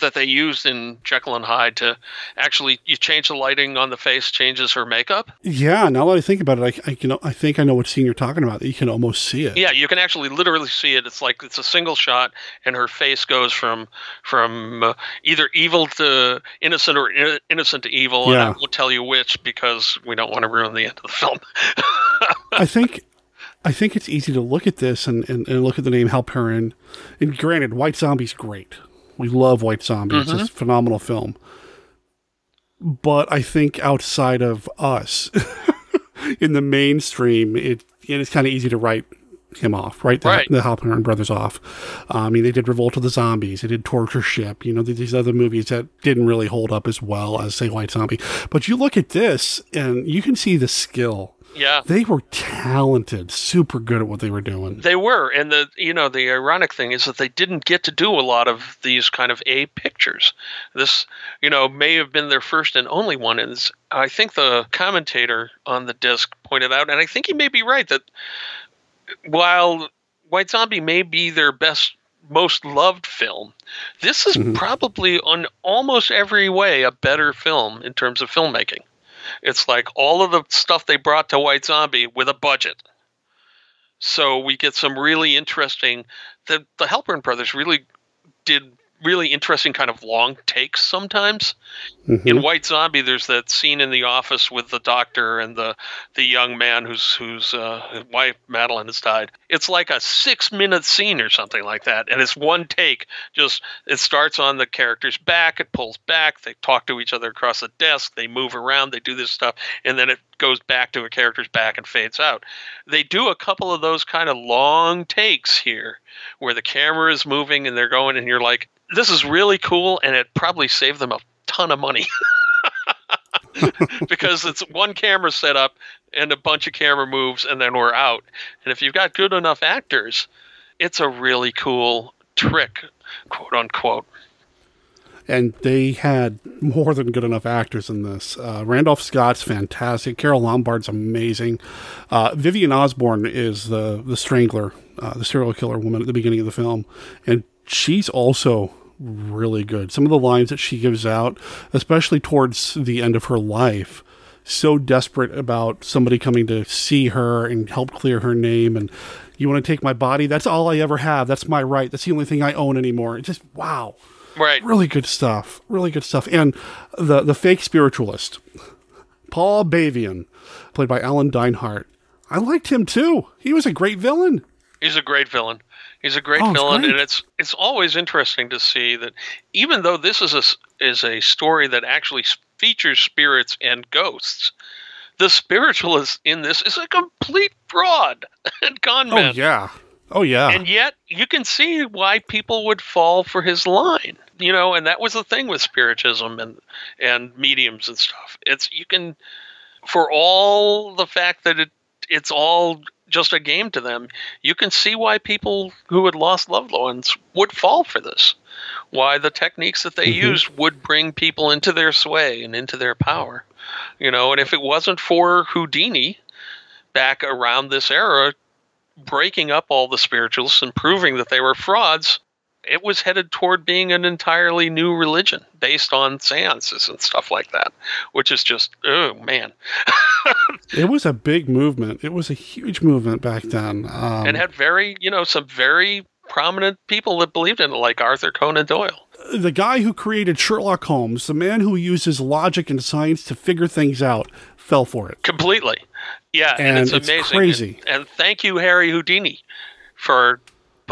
Speaker 22: that they used in Jekyll and Hyde to actually you change the lighting on the face changes her makeup.
Speaker 1: Yeah, now that I think about it, I, I can I think I know what scene you're talking about. You can almost see it.
Speaker 22: Yeah, you can actually literally see it. It's like it's a single shot, and her face goes from from uh, either evil to innocent or in- innocent to evil. And I won't tell you which because we don't want to ruin the end of the film.
Speaker 1: I think I think it's easy to look at this and, and, and look at the name Halperin. And granted, White Zombie's great. We love White Zombie. It's a phenomenal film. But I think outside of us, in the mainstream, it it is kind of easy to write him off, write the,
Speaker 22: Right.
Speaker 1: the Halperin brothers off. Uh, I mean, they did Revolt of the Zombies, they did Torture Ship, you know, these other movies that didn't really hold up as well as, say, White Zombie. But you look at this, and you can see the skill.
Speaker 22: Yeah.
Speaker 1: They were talented, super good at what they were doing.
Speaker 22: They were, and the you know the ironic thing is that they didn't get to do a lot of these kind of A pictures. This you know may have been their first and only one, and I think the commentator on the disc pointed out, and I think he may be right that while White Zombie may be their best, most loved film, this is mm-hmm. probably on almost every way a better film in terms of filmmaking. It's like all of the stuff they brought to White Zombie with a budget. So we get some really interesting. The the Halperin brothers really did really interesting kind of long takes sometimes. In White Zombie, there's that scene in the office with the doctor and the the young man whose whose uh, wife Madeline has died. It's like a six minute scene or something like that, and it's one take. Just it starts on the character's back, it pulls back, they talk to each other across the desk, they move around, they do this stuff, and then it goes back to a character's back and fades out. They do a couple of those kind of long takes here, where the camera is moving and they're going, and you're like, this is really cool, and it probably saved them a ton of money. because it's one camera set up and a bunch of camera moves and then we're out. And if you've got good enough actors, it's a really cool trick, quote unquote.
Speaker 1: and they had more than good enough actors in this. Uh, Randolph Scott's fantastic. Carole Lombard's amazing. Uh, Vivian Osborne is the the strangler, uh, the serial killer woman at the beginning of the film, and she's also really good. Some of the lines that she gives out, especially towards the end of her life. So desperate about somebody coming to see her and help clear her name, and you want to take my body? That's all I ever have. That's my right. That's the only thing I own anymore. It's just wow.
Speaker 22: Right.
Speaker 1: Really good stuff. Really good stuff. And the the fake spiritualist, Paul Bavian, played by Alan Dinehart. I liked him too. He was a great villain.
Speaker 22: He's a great villain. He's a great
Speaker 1: Oh,
Speaker 22: villain,
Speaker 1: great.
Speaker 22: and it's it's always interesting to see that even though this is a is a story that actually features spirits and ghosts, the spiritualist in this is a complete fraud and con oh, man.
Speaker 1: Oh yeah. Oh yeah.
Speaker 22: And yet you can see why people would fall for his line. You know, and that was the thing with spiritism and and mediums and stuff. It's you can for all the fact that it it's all just a game to them, you can see why people who had lost loved ones would fall for this. Why the techniques that they
Speaker 1: Mhm.
Speaker 22: used would bring people into their sway and into their power. You know, and if it wasn't for Houdini back around this era, breaking up all the spiritualists and proving that they were frauds, it was headed toward being an entirely new religion based on seances and stuff like that, which is just, oh man.
Speaker 1: it was a big movement. It was a huge movement back then. Um,
Speaker 22: and had very, you know, some very prominent people that believed in it, like Arthur Conan Doyle.
Speaker 1: The guy who created Sherlock Holmes, the man who uses logic and science to figure things out, fell for it.
Speaker 22: Completely. Yeah, and,
Speaker 1: And
Speaker 22: it's
Speaker 1: it's
Speaker 22: amazing.
Speaker 1: crazy.
Speaker 22: And, and thank you, Harry Houdini, for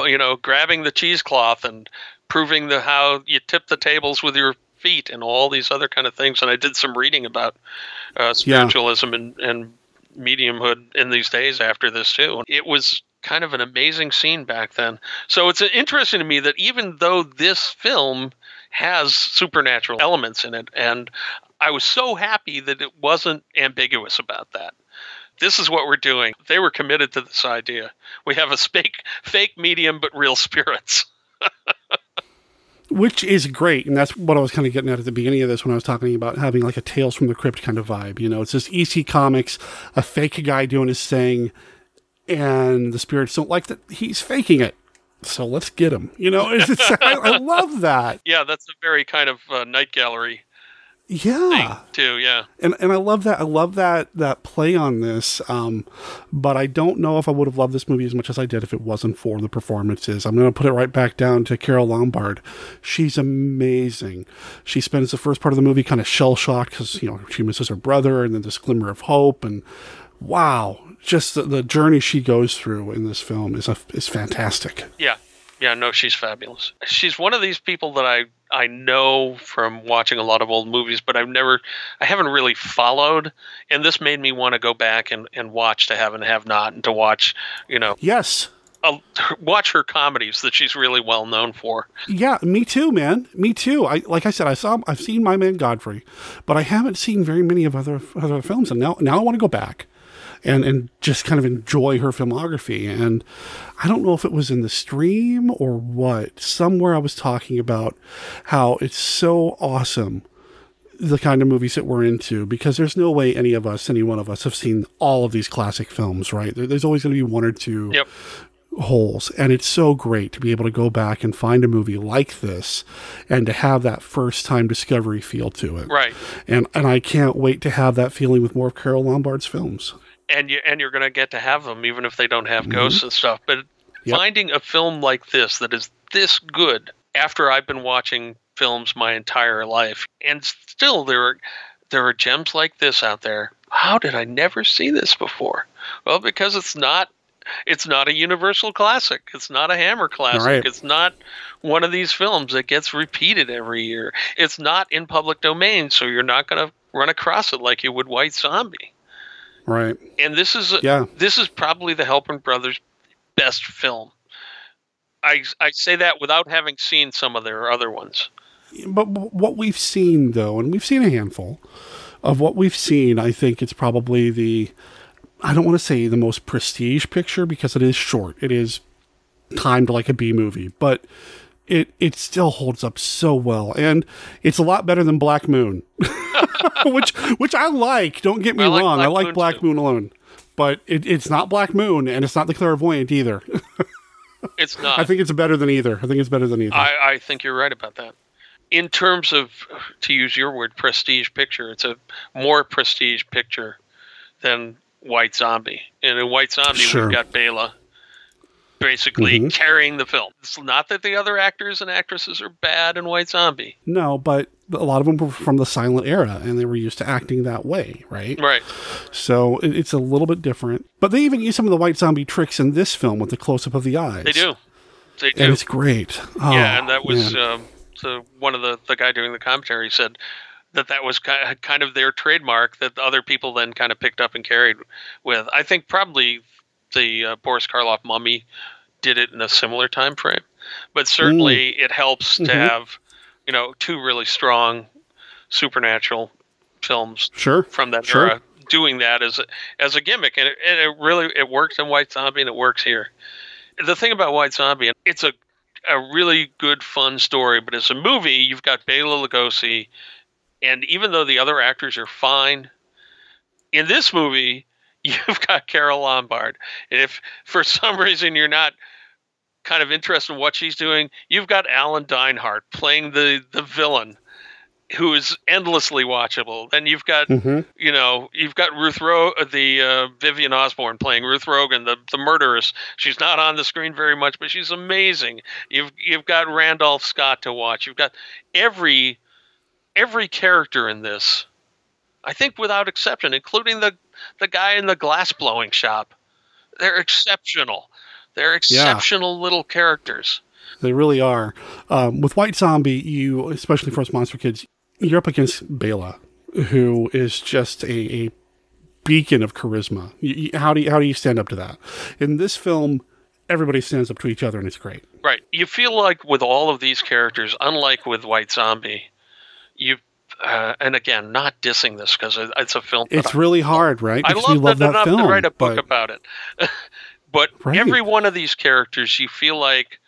Speaker 22: you know grabbing the cheesecloth and proving the how you tip the tables with your feet and all these other kind of things. And I did some reading about uh, spiritualism and, and mediumhood in these days after this too. It was kind of an amazing scene back then. So it's interesting to me that even though this film has supernatural elements in it, and I was so happy that it wasn't ambiguous about that. This is what we're doing. They were committed to this idea. We have a fake, fake medium, but real spirits.
Speaker 1: which is great and that's what i was kind of getting at at the beginning of this when i was talking about having like a tales from the crypt kind of vibe you know it's this ec comics a fake guy doing his thing and the spirits don't like that he's faking it so let's get him you know I, I love that
Speaker 22: Yeah, that's a very kind of uh, night gallery
Speaker 1: yeah
Speaker 22: too. Yeah.
Speaker 1: and and I love that I love that that play on this. Um, but I don't know if I would have loved this movie as much as I did if it wasn't for the performances. I'm going to put it right back down to Carole Lombard. She's amazing. She spends the first part of the movie kind of shell shocked because you know she misses her brother, and then this glimmer of hope, and wow, just the, the journey she goes through in this film is a, is fantastic.
Speaker 22: Yeah. Yeah, no, she's fabulous. She's one of these people that I I know from watching a lot of old movies, but I've never I haven't really followed. And this made me want to go back and, and watch To Have and Have Not and to watch, you know,
Speaker 1: Yes.
Speaker 22: uh, watch her comedies that she's really well known for.
Speaker 1: Yeah, me too, man. Me too. I like I said, I saw I've seen My Man Godfrey, but I haven't seen very many of other other films, and now now I want to go back and and just kind of enjoy her filmography. And I don't know if it was in the stream or what. Somewhere I was talking about how it's so awesome the kind of movies that we're into because there's no way any of us, any one of us, have seen all of these classic films, right? There- There's always going to be one or two
Speaker 22: Yep.
Speaker 1: holes. And it's so great to be able to go back and find a movie like this and to have that first time discovery feel to it.
Speaker 22: Right.
Speaker 1: And and I can't wait to have that feeling with more of Carole Lombard's films.
Speaker 22: And you and you're going to get to have them even if they don't have
Speaker 1: Mhm.
Speaker 22: ghosts and stuff. But
Speaker 1: Yep.
Speaker 22: finding a film like this that is this good after I've been watching films my entire life, and still there are there are gems like this out there. How did I never see this before? Well, because it's not it's not a universal classic. It's not a Hammer classic.
Speaker 1: Right.
Speaker 22: It's not one of these films that gets repeated every year. It's not in public domain, so you're not going to run across it like you would White Zombie
Speaker 1: Right.
Speaker 22: and this is uh,
Speaker 1: Yeah.
Speaker 22: this is probably the Halperin brothers' best film. I I say that without having seen some of their other ones.
Speaker 1: But w- what we've seen though, and we've seen a handful of what we've seen, I think it's probably the I don't want to say the most prestige picture because it is short. It is timed like a B movie, but it it still holds up so well, and it's a lot better than Black Moon, which which I like. Don't get me
Speaker 22: I like
Speaker 1: wrong, I like
Speaker 22: Moon,
Speaker 1: Black Moon alone, but it, it's not Black Moon, and it's not the Clairvoyant either.
Speaker 22: It's not.
Speaker 1: I think it's better than either. I think it's better than either.
Speaker 22: I, I think you're right about that. In terms of, to use your word, prestige picture, it's a more prestige picture than White Zombie. And in White Zombie,
Speaker 1: Sure.
Speaker 22: we've got Bela basically
Speaker 1: Mhm.
Speaker 22: carrying the film. It's not that the other actors and actresses are bad in White Zombie.
Speaker 1: No, but a lot of them were from the silent era, and they were used to acting that way, right?
Speaker 22: Right.
Speaker 1: So it, it's a little bit different. But they even use some of the white zombie tricks in this film with the close up of the eyes.
Speaker 22: They do. They do.
Speaker 1: and it's great. Oh,
Speaker 22: yeah, and that was um, so one of the the guy doing the commentary said that that was kind of their trademark that the other people then kind of picked up and carried with. I think probably the uh, Boris Karloff Mummy did it in a similar time frame, but certainly it helps to
Speaker 1: Mhm.
Speaker 22: have you know two really strong supernatural films
Speaker 1: Sure,
Speaker 22: from that
Speaker 1: sure.
Speaker 22: era doing that as a, as a gimmick and it, and it really it works in White Zombie and it works here. The thing about White Zombie, it's a a really good fun story, but as a movie, you've got Bela Lugosi And even though the other actors are fine, in this movie, you've got Carole Lombard. And if for some reason you're not kind of interested in what she's doing, you've got Alan Dinehart playing the, the villain who is endlessly watchable. Then you've got,
Speaker 1: Mhm.
Speaker 22: you know, you've got Ruth Ro, the uh, Vivian Osborne playing Ruth Rogan, the the murderess. She's not on the screen very much, but she's amazing. You've you've got Randolph Scott to watch. You've got every every character in this. I think without exception, including the the guy in the glass blowing shop. They're exceptional. They're exceptional little characters.
Speaker 1: They really are. Um, with White Zombie, you, especially for us monster kids, you're up against Bela, who is just a, a beacon of charisma. You, you- how do you, how do you stand up to that? In this film, everybody stands up to each other, and it's great.
Speaker 22: Right. You feel like with all of these characters, unlike with White Zombie, you uh, and again, not dissing this because it's a film.
Speaker 1: It's
Speaker 22: I-
Speaker 1: really hard, right?
Speaker 22: I love
Speaker 1: love
Speaker 22: that
Speaker 1: that
Speaker 22: enough
Speaker 1: film,
Speaker 22: to write a book
Speaker 1: but-
Speaker 22: about it. but
Speaker 1: Right.
Speaker 22: every one of these characters, you feel like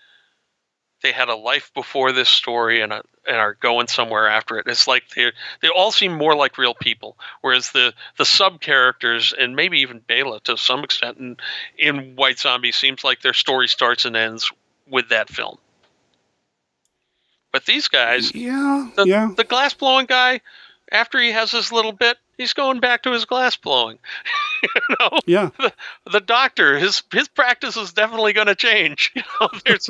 Speaker 22: they had a life before this story and a, and are going somewhere after it. It's like they they all seem more like real people, whereas the the sub characters and maybe even Bela to some extent in in White Zombie seems like their story starts and ends with that film. But these guys,
Speaker 1: yeah,
Speaker 22: the,
Speaker 1: yeah.
Speaker 22: the glass blowing guy, after he has his little bit, he's going back to his glass blowing. you know,
Speaker 1: Yeah.
Speaker 22: the, the doctor, his his practice is definitely going to change. You know, there's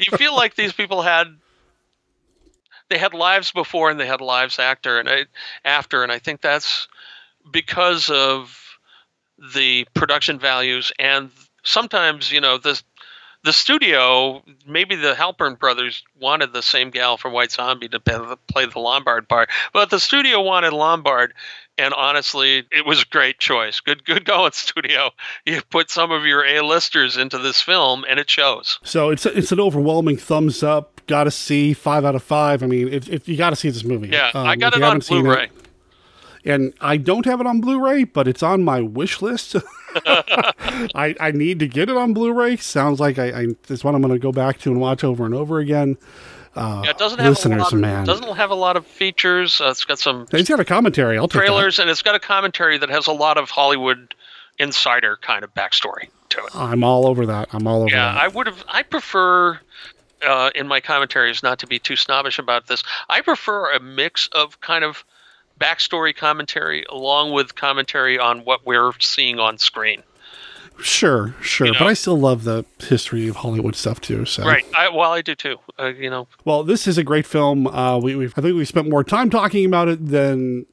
Speaker 22: you feel like these people had they had lives before and they had lives after, and I, after, and I think that's because of the production values and sometimes you know the the studio maybe the Halperin brothers wanted the same gal from White Zombie to play the- play the Lombard part, but the studio wanted Lombard, and honestly, it was a great choice. Good, good going, studio. You put some of your A-listers into this film, and it shows.
Speaker 1: So it's it's an overwhelming thumbs up. Got to see five out of five. I mean, it, it, you got to see this movie.
Speaker 22: Yeah,
Speaker 1: Um,
Speaker 22: I got it on Blu-ray.
Speaker 1: and I don't have it on Blu-ray, but it's on my wish list. I, I need to get it on Blu-ray. Sounds like I, I it's one I'm going to go back to and watch over and over again. Uh,
Speaker 22: Yeah, it doesn't have a lot. Of,
Speaker 1: man,
Speaker 22: Doesn't have a lot of features. Uh, it's got some
Speaker 1: it's got a commentary. I'll
Speaker 22: trailers, and it's got a commentary that has a lot of Hollywood insider kind of backstory to it.
Speaker 1: I'm all over that. I'm all over
Speaker 22: Yeah,
Speaker 1: that.
Speaker 22: I would have. I prefer uh, in my commentaries not to be too snobbish about this. I prefer a mix of kind of backstory commentary along with commentary on what we're seeing on screen.
Speaker 1: Sure, sure, but I still love the history of Hollywood stuff too. So
Speaker 22: Right. I, well, I do too. Uh, you know.
Speaker 1: Well, this is a great film. Uh, we, we've, I think we spent more time talking about it than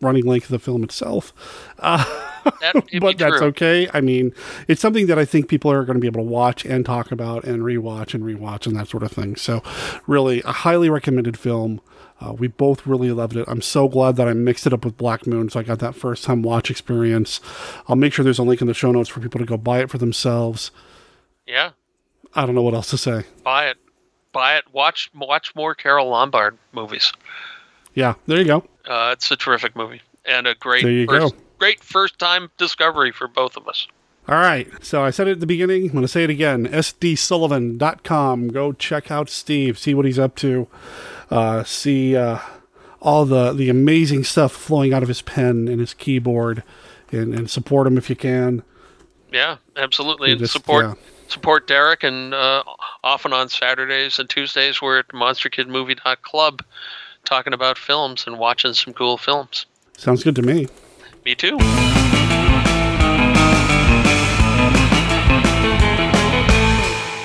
Speaker 1: running length of the film itself. Uh,
Speaker 22: That
Speaker 1: but that's okay. I mean, it's something that I think people are going to be able to watch and talk about and rewatch and rewatch and that sort of thing. So, really, a highly recommended film. Uh, we both really loved it. I'm so glad that I mixed it up with Black Moon, so I got that first time watch experience. I'll make sure there's a link in the show notes for people to go buy it for themselves.
Speaker 22: Yeah.
Speaker 1: I don't know what else to say.
Speaker 22: Buy it. Buy it. Watch watch more Carole Lombard movies.
Speaker 1: Yeah, there you go.
Speaker 22: Uh, it's a terrific movie and a great
Speaker 1: There you
Speaker 22: first,
Speaker 1: go.
Speaker 22: great first time discovery for both of us.
Speaker 1: All right. So I said it at the beginning. I'm going to say it again. SDSullivan.com. Go check out Steve. See what he's up to. Uh, see uh, all the, the amazing stuff flowing out of his pen and his keyboard. And, and support him if you can.
Speaker 22: Yeah, absolutely.
Speaker 1: You
Speaker 22: And
Speaker 1: just-
Speaker 22: support
Speaker 1: yeah.
Speaker 22: support Derek and uh, often on Saturdays and Tuesdays we're at monsterkidmovie.club talking about films and watching some cool films.
Speaker 1: Sounds good to me.
Speaker 22: Me too.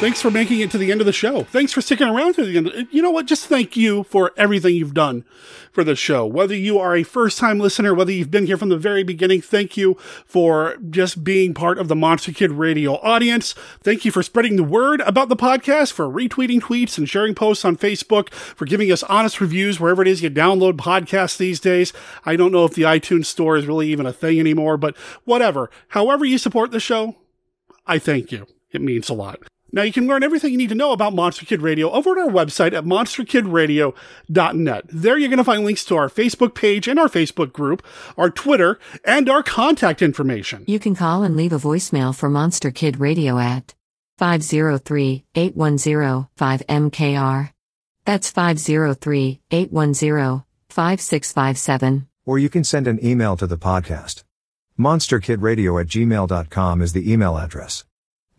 Speaker 1: Thanks for making it to the end of the show. Thanks for sticking around to the end. You know what? Just thank you for everything you've done for the show. Whether you are a first time listener, whether you've been here from the very beginning, thank you for just being part of the Monster Kid Radio audience. Thank you for spreading the word about the podcast, for retweeting tweets and sharing posts on Facebook, for giving us honest reviews wherever it is you download podcasts these days. I don't know if the iTunes store is really even a thing anymore, but whatever. However you support the show, I thank you. It means a lot. Now you can learn everything you need to know about Monster Kid Radio over at our website at monsterkidradio.net. There you're going to find links to our Facebook page and our Facebook group, our Twitter, and our contact information.
Speaker 30: You can call and leave a voicemail for Monster Kid Radio at 503 810 5MKR. That's 503 810 5657.
Speaker 31: Or you can send an email to the podcast. MonsterKidRadio at gmail.com is the email address.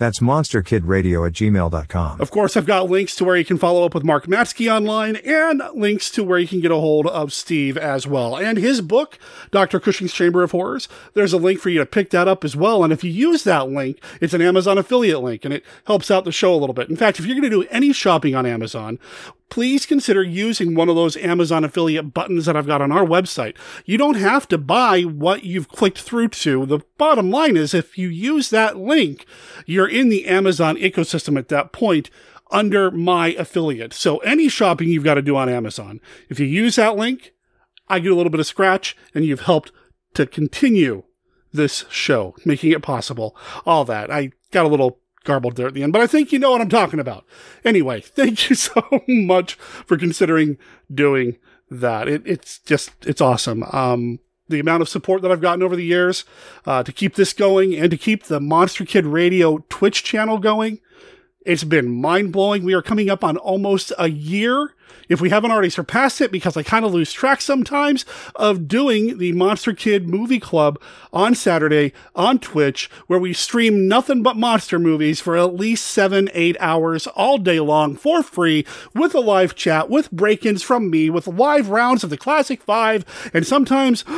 Speaker 31: That's monsterkidradio at gmail.com.
Speaker 1: Of course, I've got links to where you can follow up with Mark Matzke online and links to where you can get a hold of Steve as well. And his book, Dr. Cushing's Chamber of Horrors, there's a link for you to pick that up as well. And if you use that link, it's an Amazon affiliate link and it helps out the show a little bit. In fact, if you're going to do any shopping on Amazon, please consider using one of those Amazon affiliate buttons that I've got on our website. You don't have to buy what you've clicked through to. The bottom line is if you use that link, you're in the Amazon ecosystem at that point under my affiliate. So any shopping you've got to do on Amazon, if you use that link, I get a little bit of scratch and you've helped to continue this show, making it possible. All that. I got a little garbled there at the end, but I think you know what I'm talking about. Anyway, thank you so much for considering doing that. It, it's just, it's awesome. Um, the amount of support that I've gotten over the years uh, to keep this going and to keep the Monster Kid Radio Twitch channel going. It's been mind blowing. We are coming up on almost a year if we haven't already surpassed it, because I kind of lose track sometimes of doing the Monster Kid Movie Club on Saturday on Twitch, where we stream nothing but monster movies for at least seven, eight hours all day long for free with a live chat, with break ins from me, with live rounds of the Classic Five, and sometimes.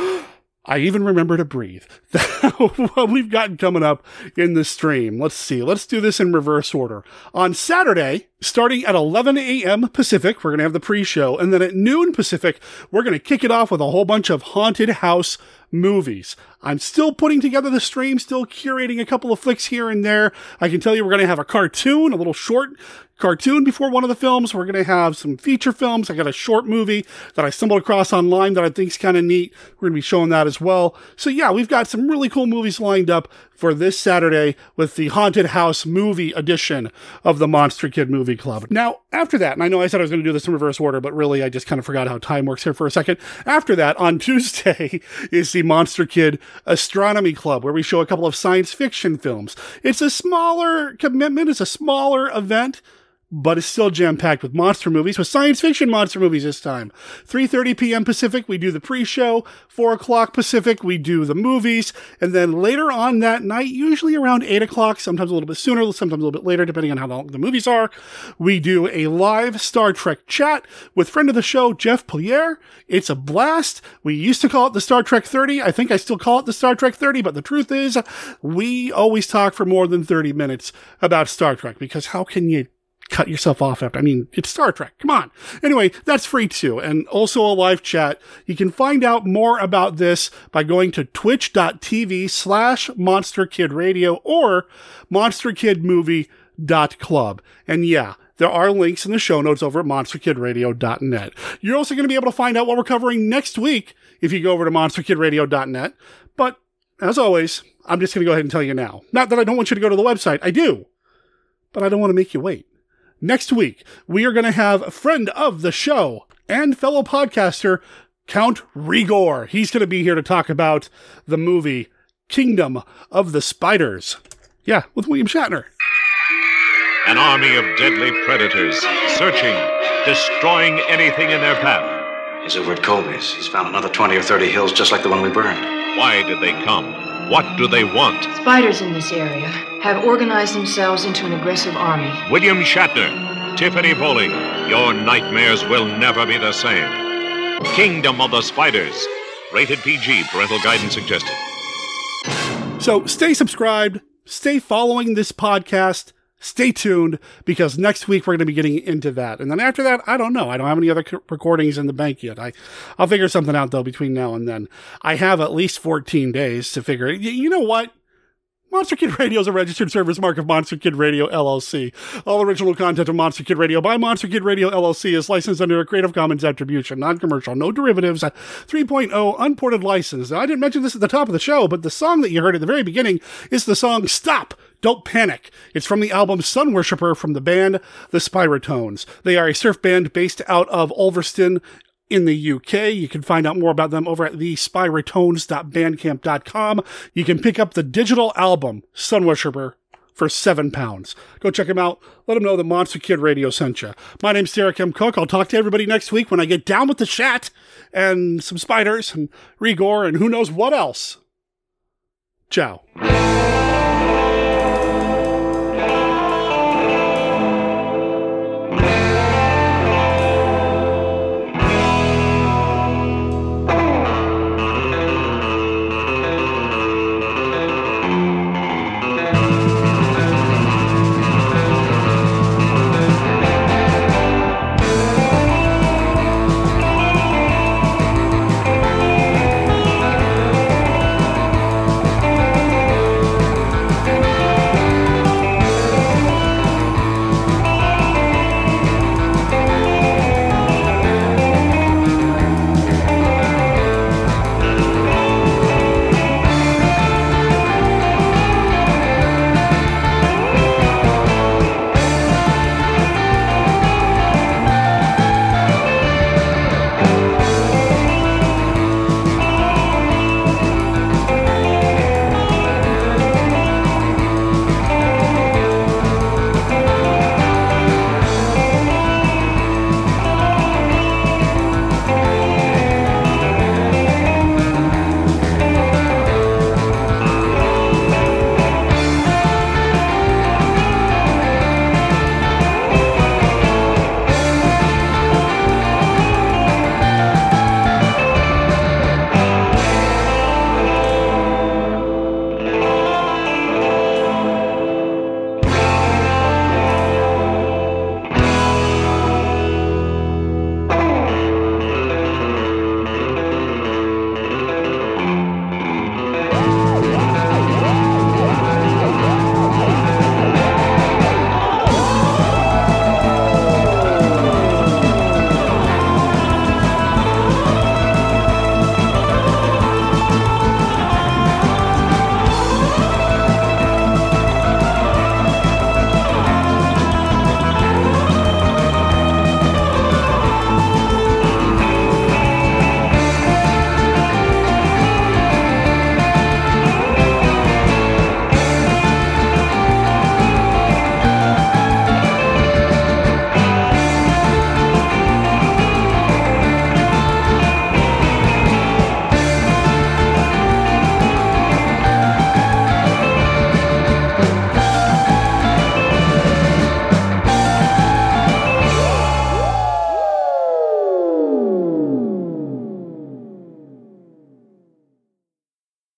Speaker 1: I even remember to breathe. what we've gotten coming up in the stream. Let's see. Let's do this in reverse order. On Saturday, starting at 11 a.m. Pacific, we're going to have the pre-show. And then at noon Pacific, we're going to kick it off with a whole bunch of haunted house movies. I'm still putting together the stream, still curating a couple of flicks here and there. I can tell you we're going to have a cartoon, a little short cartoon before one of the films. We're going to have some feature films. I got a short movie that I stumbled across online that I think is kind of neat. We're going to be showing that as well. So yeah, we've got some really cool movies lined up for this Saturday with the Haunted House movie edition of the Monster Kid Movie Club. Now, after that, and I know I said I was going to do this in reverse order, but really I just kind of forgot how time works here for a second. After that, on Tuesday is the Monster Kid Astronomy Club, where we show a couple of science fiction films. It's a smaller commitment, it's a smaller event but it's still jam-packed with monster movies, with science fiction monster movies this time. 3.30 p.m. Pacific, we do the pre-show. 4 o'clock Pacific, we do the movies. And then later on that night, usually around 8 o'clock, sometimes a little bit sooner, sometimes a little bit later, depending on how long the movies are, we do a live Star Trek chat with friend of the show, Jeff Polier. It's a blast. We used to call it the Star Trek 30. I think I still call it the Star Trek 30, but the truth is, we always talk for more than 30 minutes about Star Trek, because how can you cut yourself off after. I mean, it's Star Trek. Come on. Anyway, that's free too. And also a live chat. You can find out more about this by going to twitch.tv slash monster kid radio or monsterkidmovie.club. And yeah, there are links in the show notes over at monsterkidradio.net. You're also going to be able to find out what we're covering next week if you go over to monsterkidradio.net. But as always, I'm just going to go ahead and tell you now. Not that I don't want you to go to the website. I do. But I don't want to make you wait. Next week, we are going to have a friend of the show and fellow podcaster, Count Rigor. He's going to be here to talk about the movie Kingdom of the Spiders. Yeah, with William Shatner.
Speaker 7: An army of deadly predators, searching, destroying anything in their path.
Speaker 32: He's over at Colby's. He's found another 20 or 30 hills just like the one we burned.
Speaker 7: Why did they come? What do they want?
Speaker 33: Spiders in this area have organized themselves into an aggressive army.
Speaker 7: William Shatner, Tiffany Bolling, your nightmares will never be the same. Kingdom of the Spiders. Rated PG, parental guidance suggested.
Speaker 1: So stay subscribed, stay following this podcast, stay tuned because next week we're going to be getting into that. And then after that, I don't know. I don't have any other recordings in the bank yet. I, I'll figure something out though between now and then. I have at least 14 days to figure it. You know what? Monster Kid Radio is a registered service mark of Monster Kid Radio LLC. All original content of Monster Kid Radio by Monster Kid Radio LLC is licensed under a Creative Commons Attribution, non-commercial, no derivatives, uh, 3.0 unported license. Now, I didn't mention this at the top of the show, but the song that you heard at the very beginning is the song Stop! Don't Panic. It's from the album Sun Worshipper from the band The Spiritones. They are a surf band based out of Ulverston in the UK. You can find out more about them over at thespiritones.bandcamp.com. You can pick up the digital album, Sun Worshipper, for seven pounds. Go check them out. Let them know that Monster Kid Radio sent you. My name's Derek M. Koch. I'll talk to everybody next week when I get down with the chat and some spiders and Rigor and who knows what else. Ciao.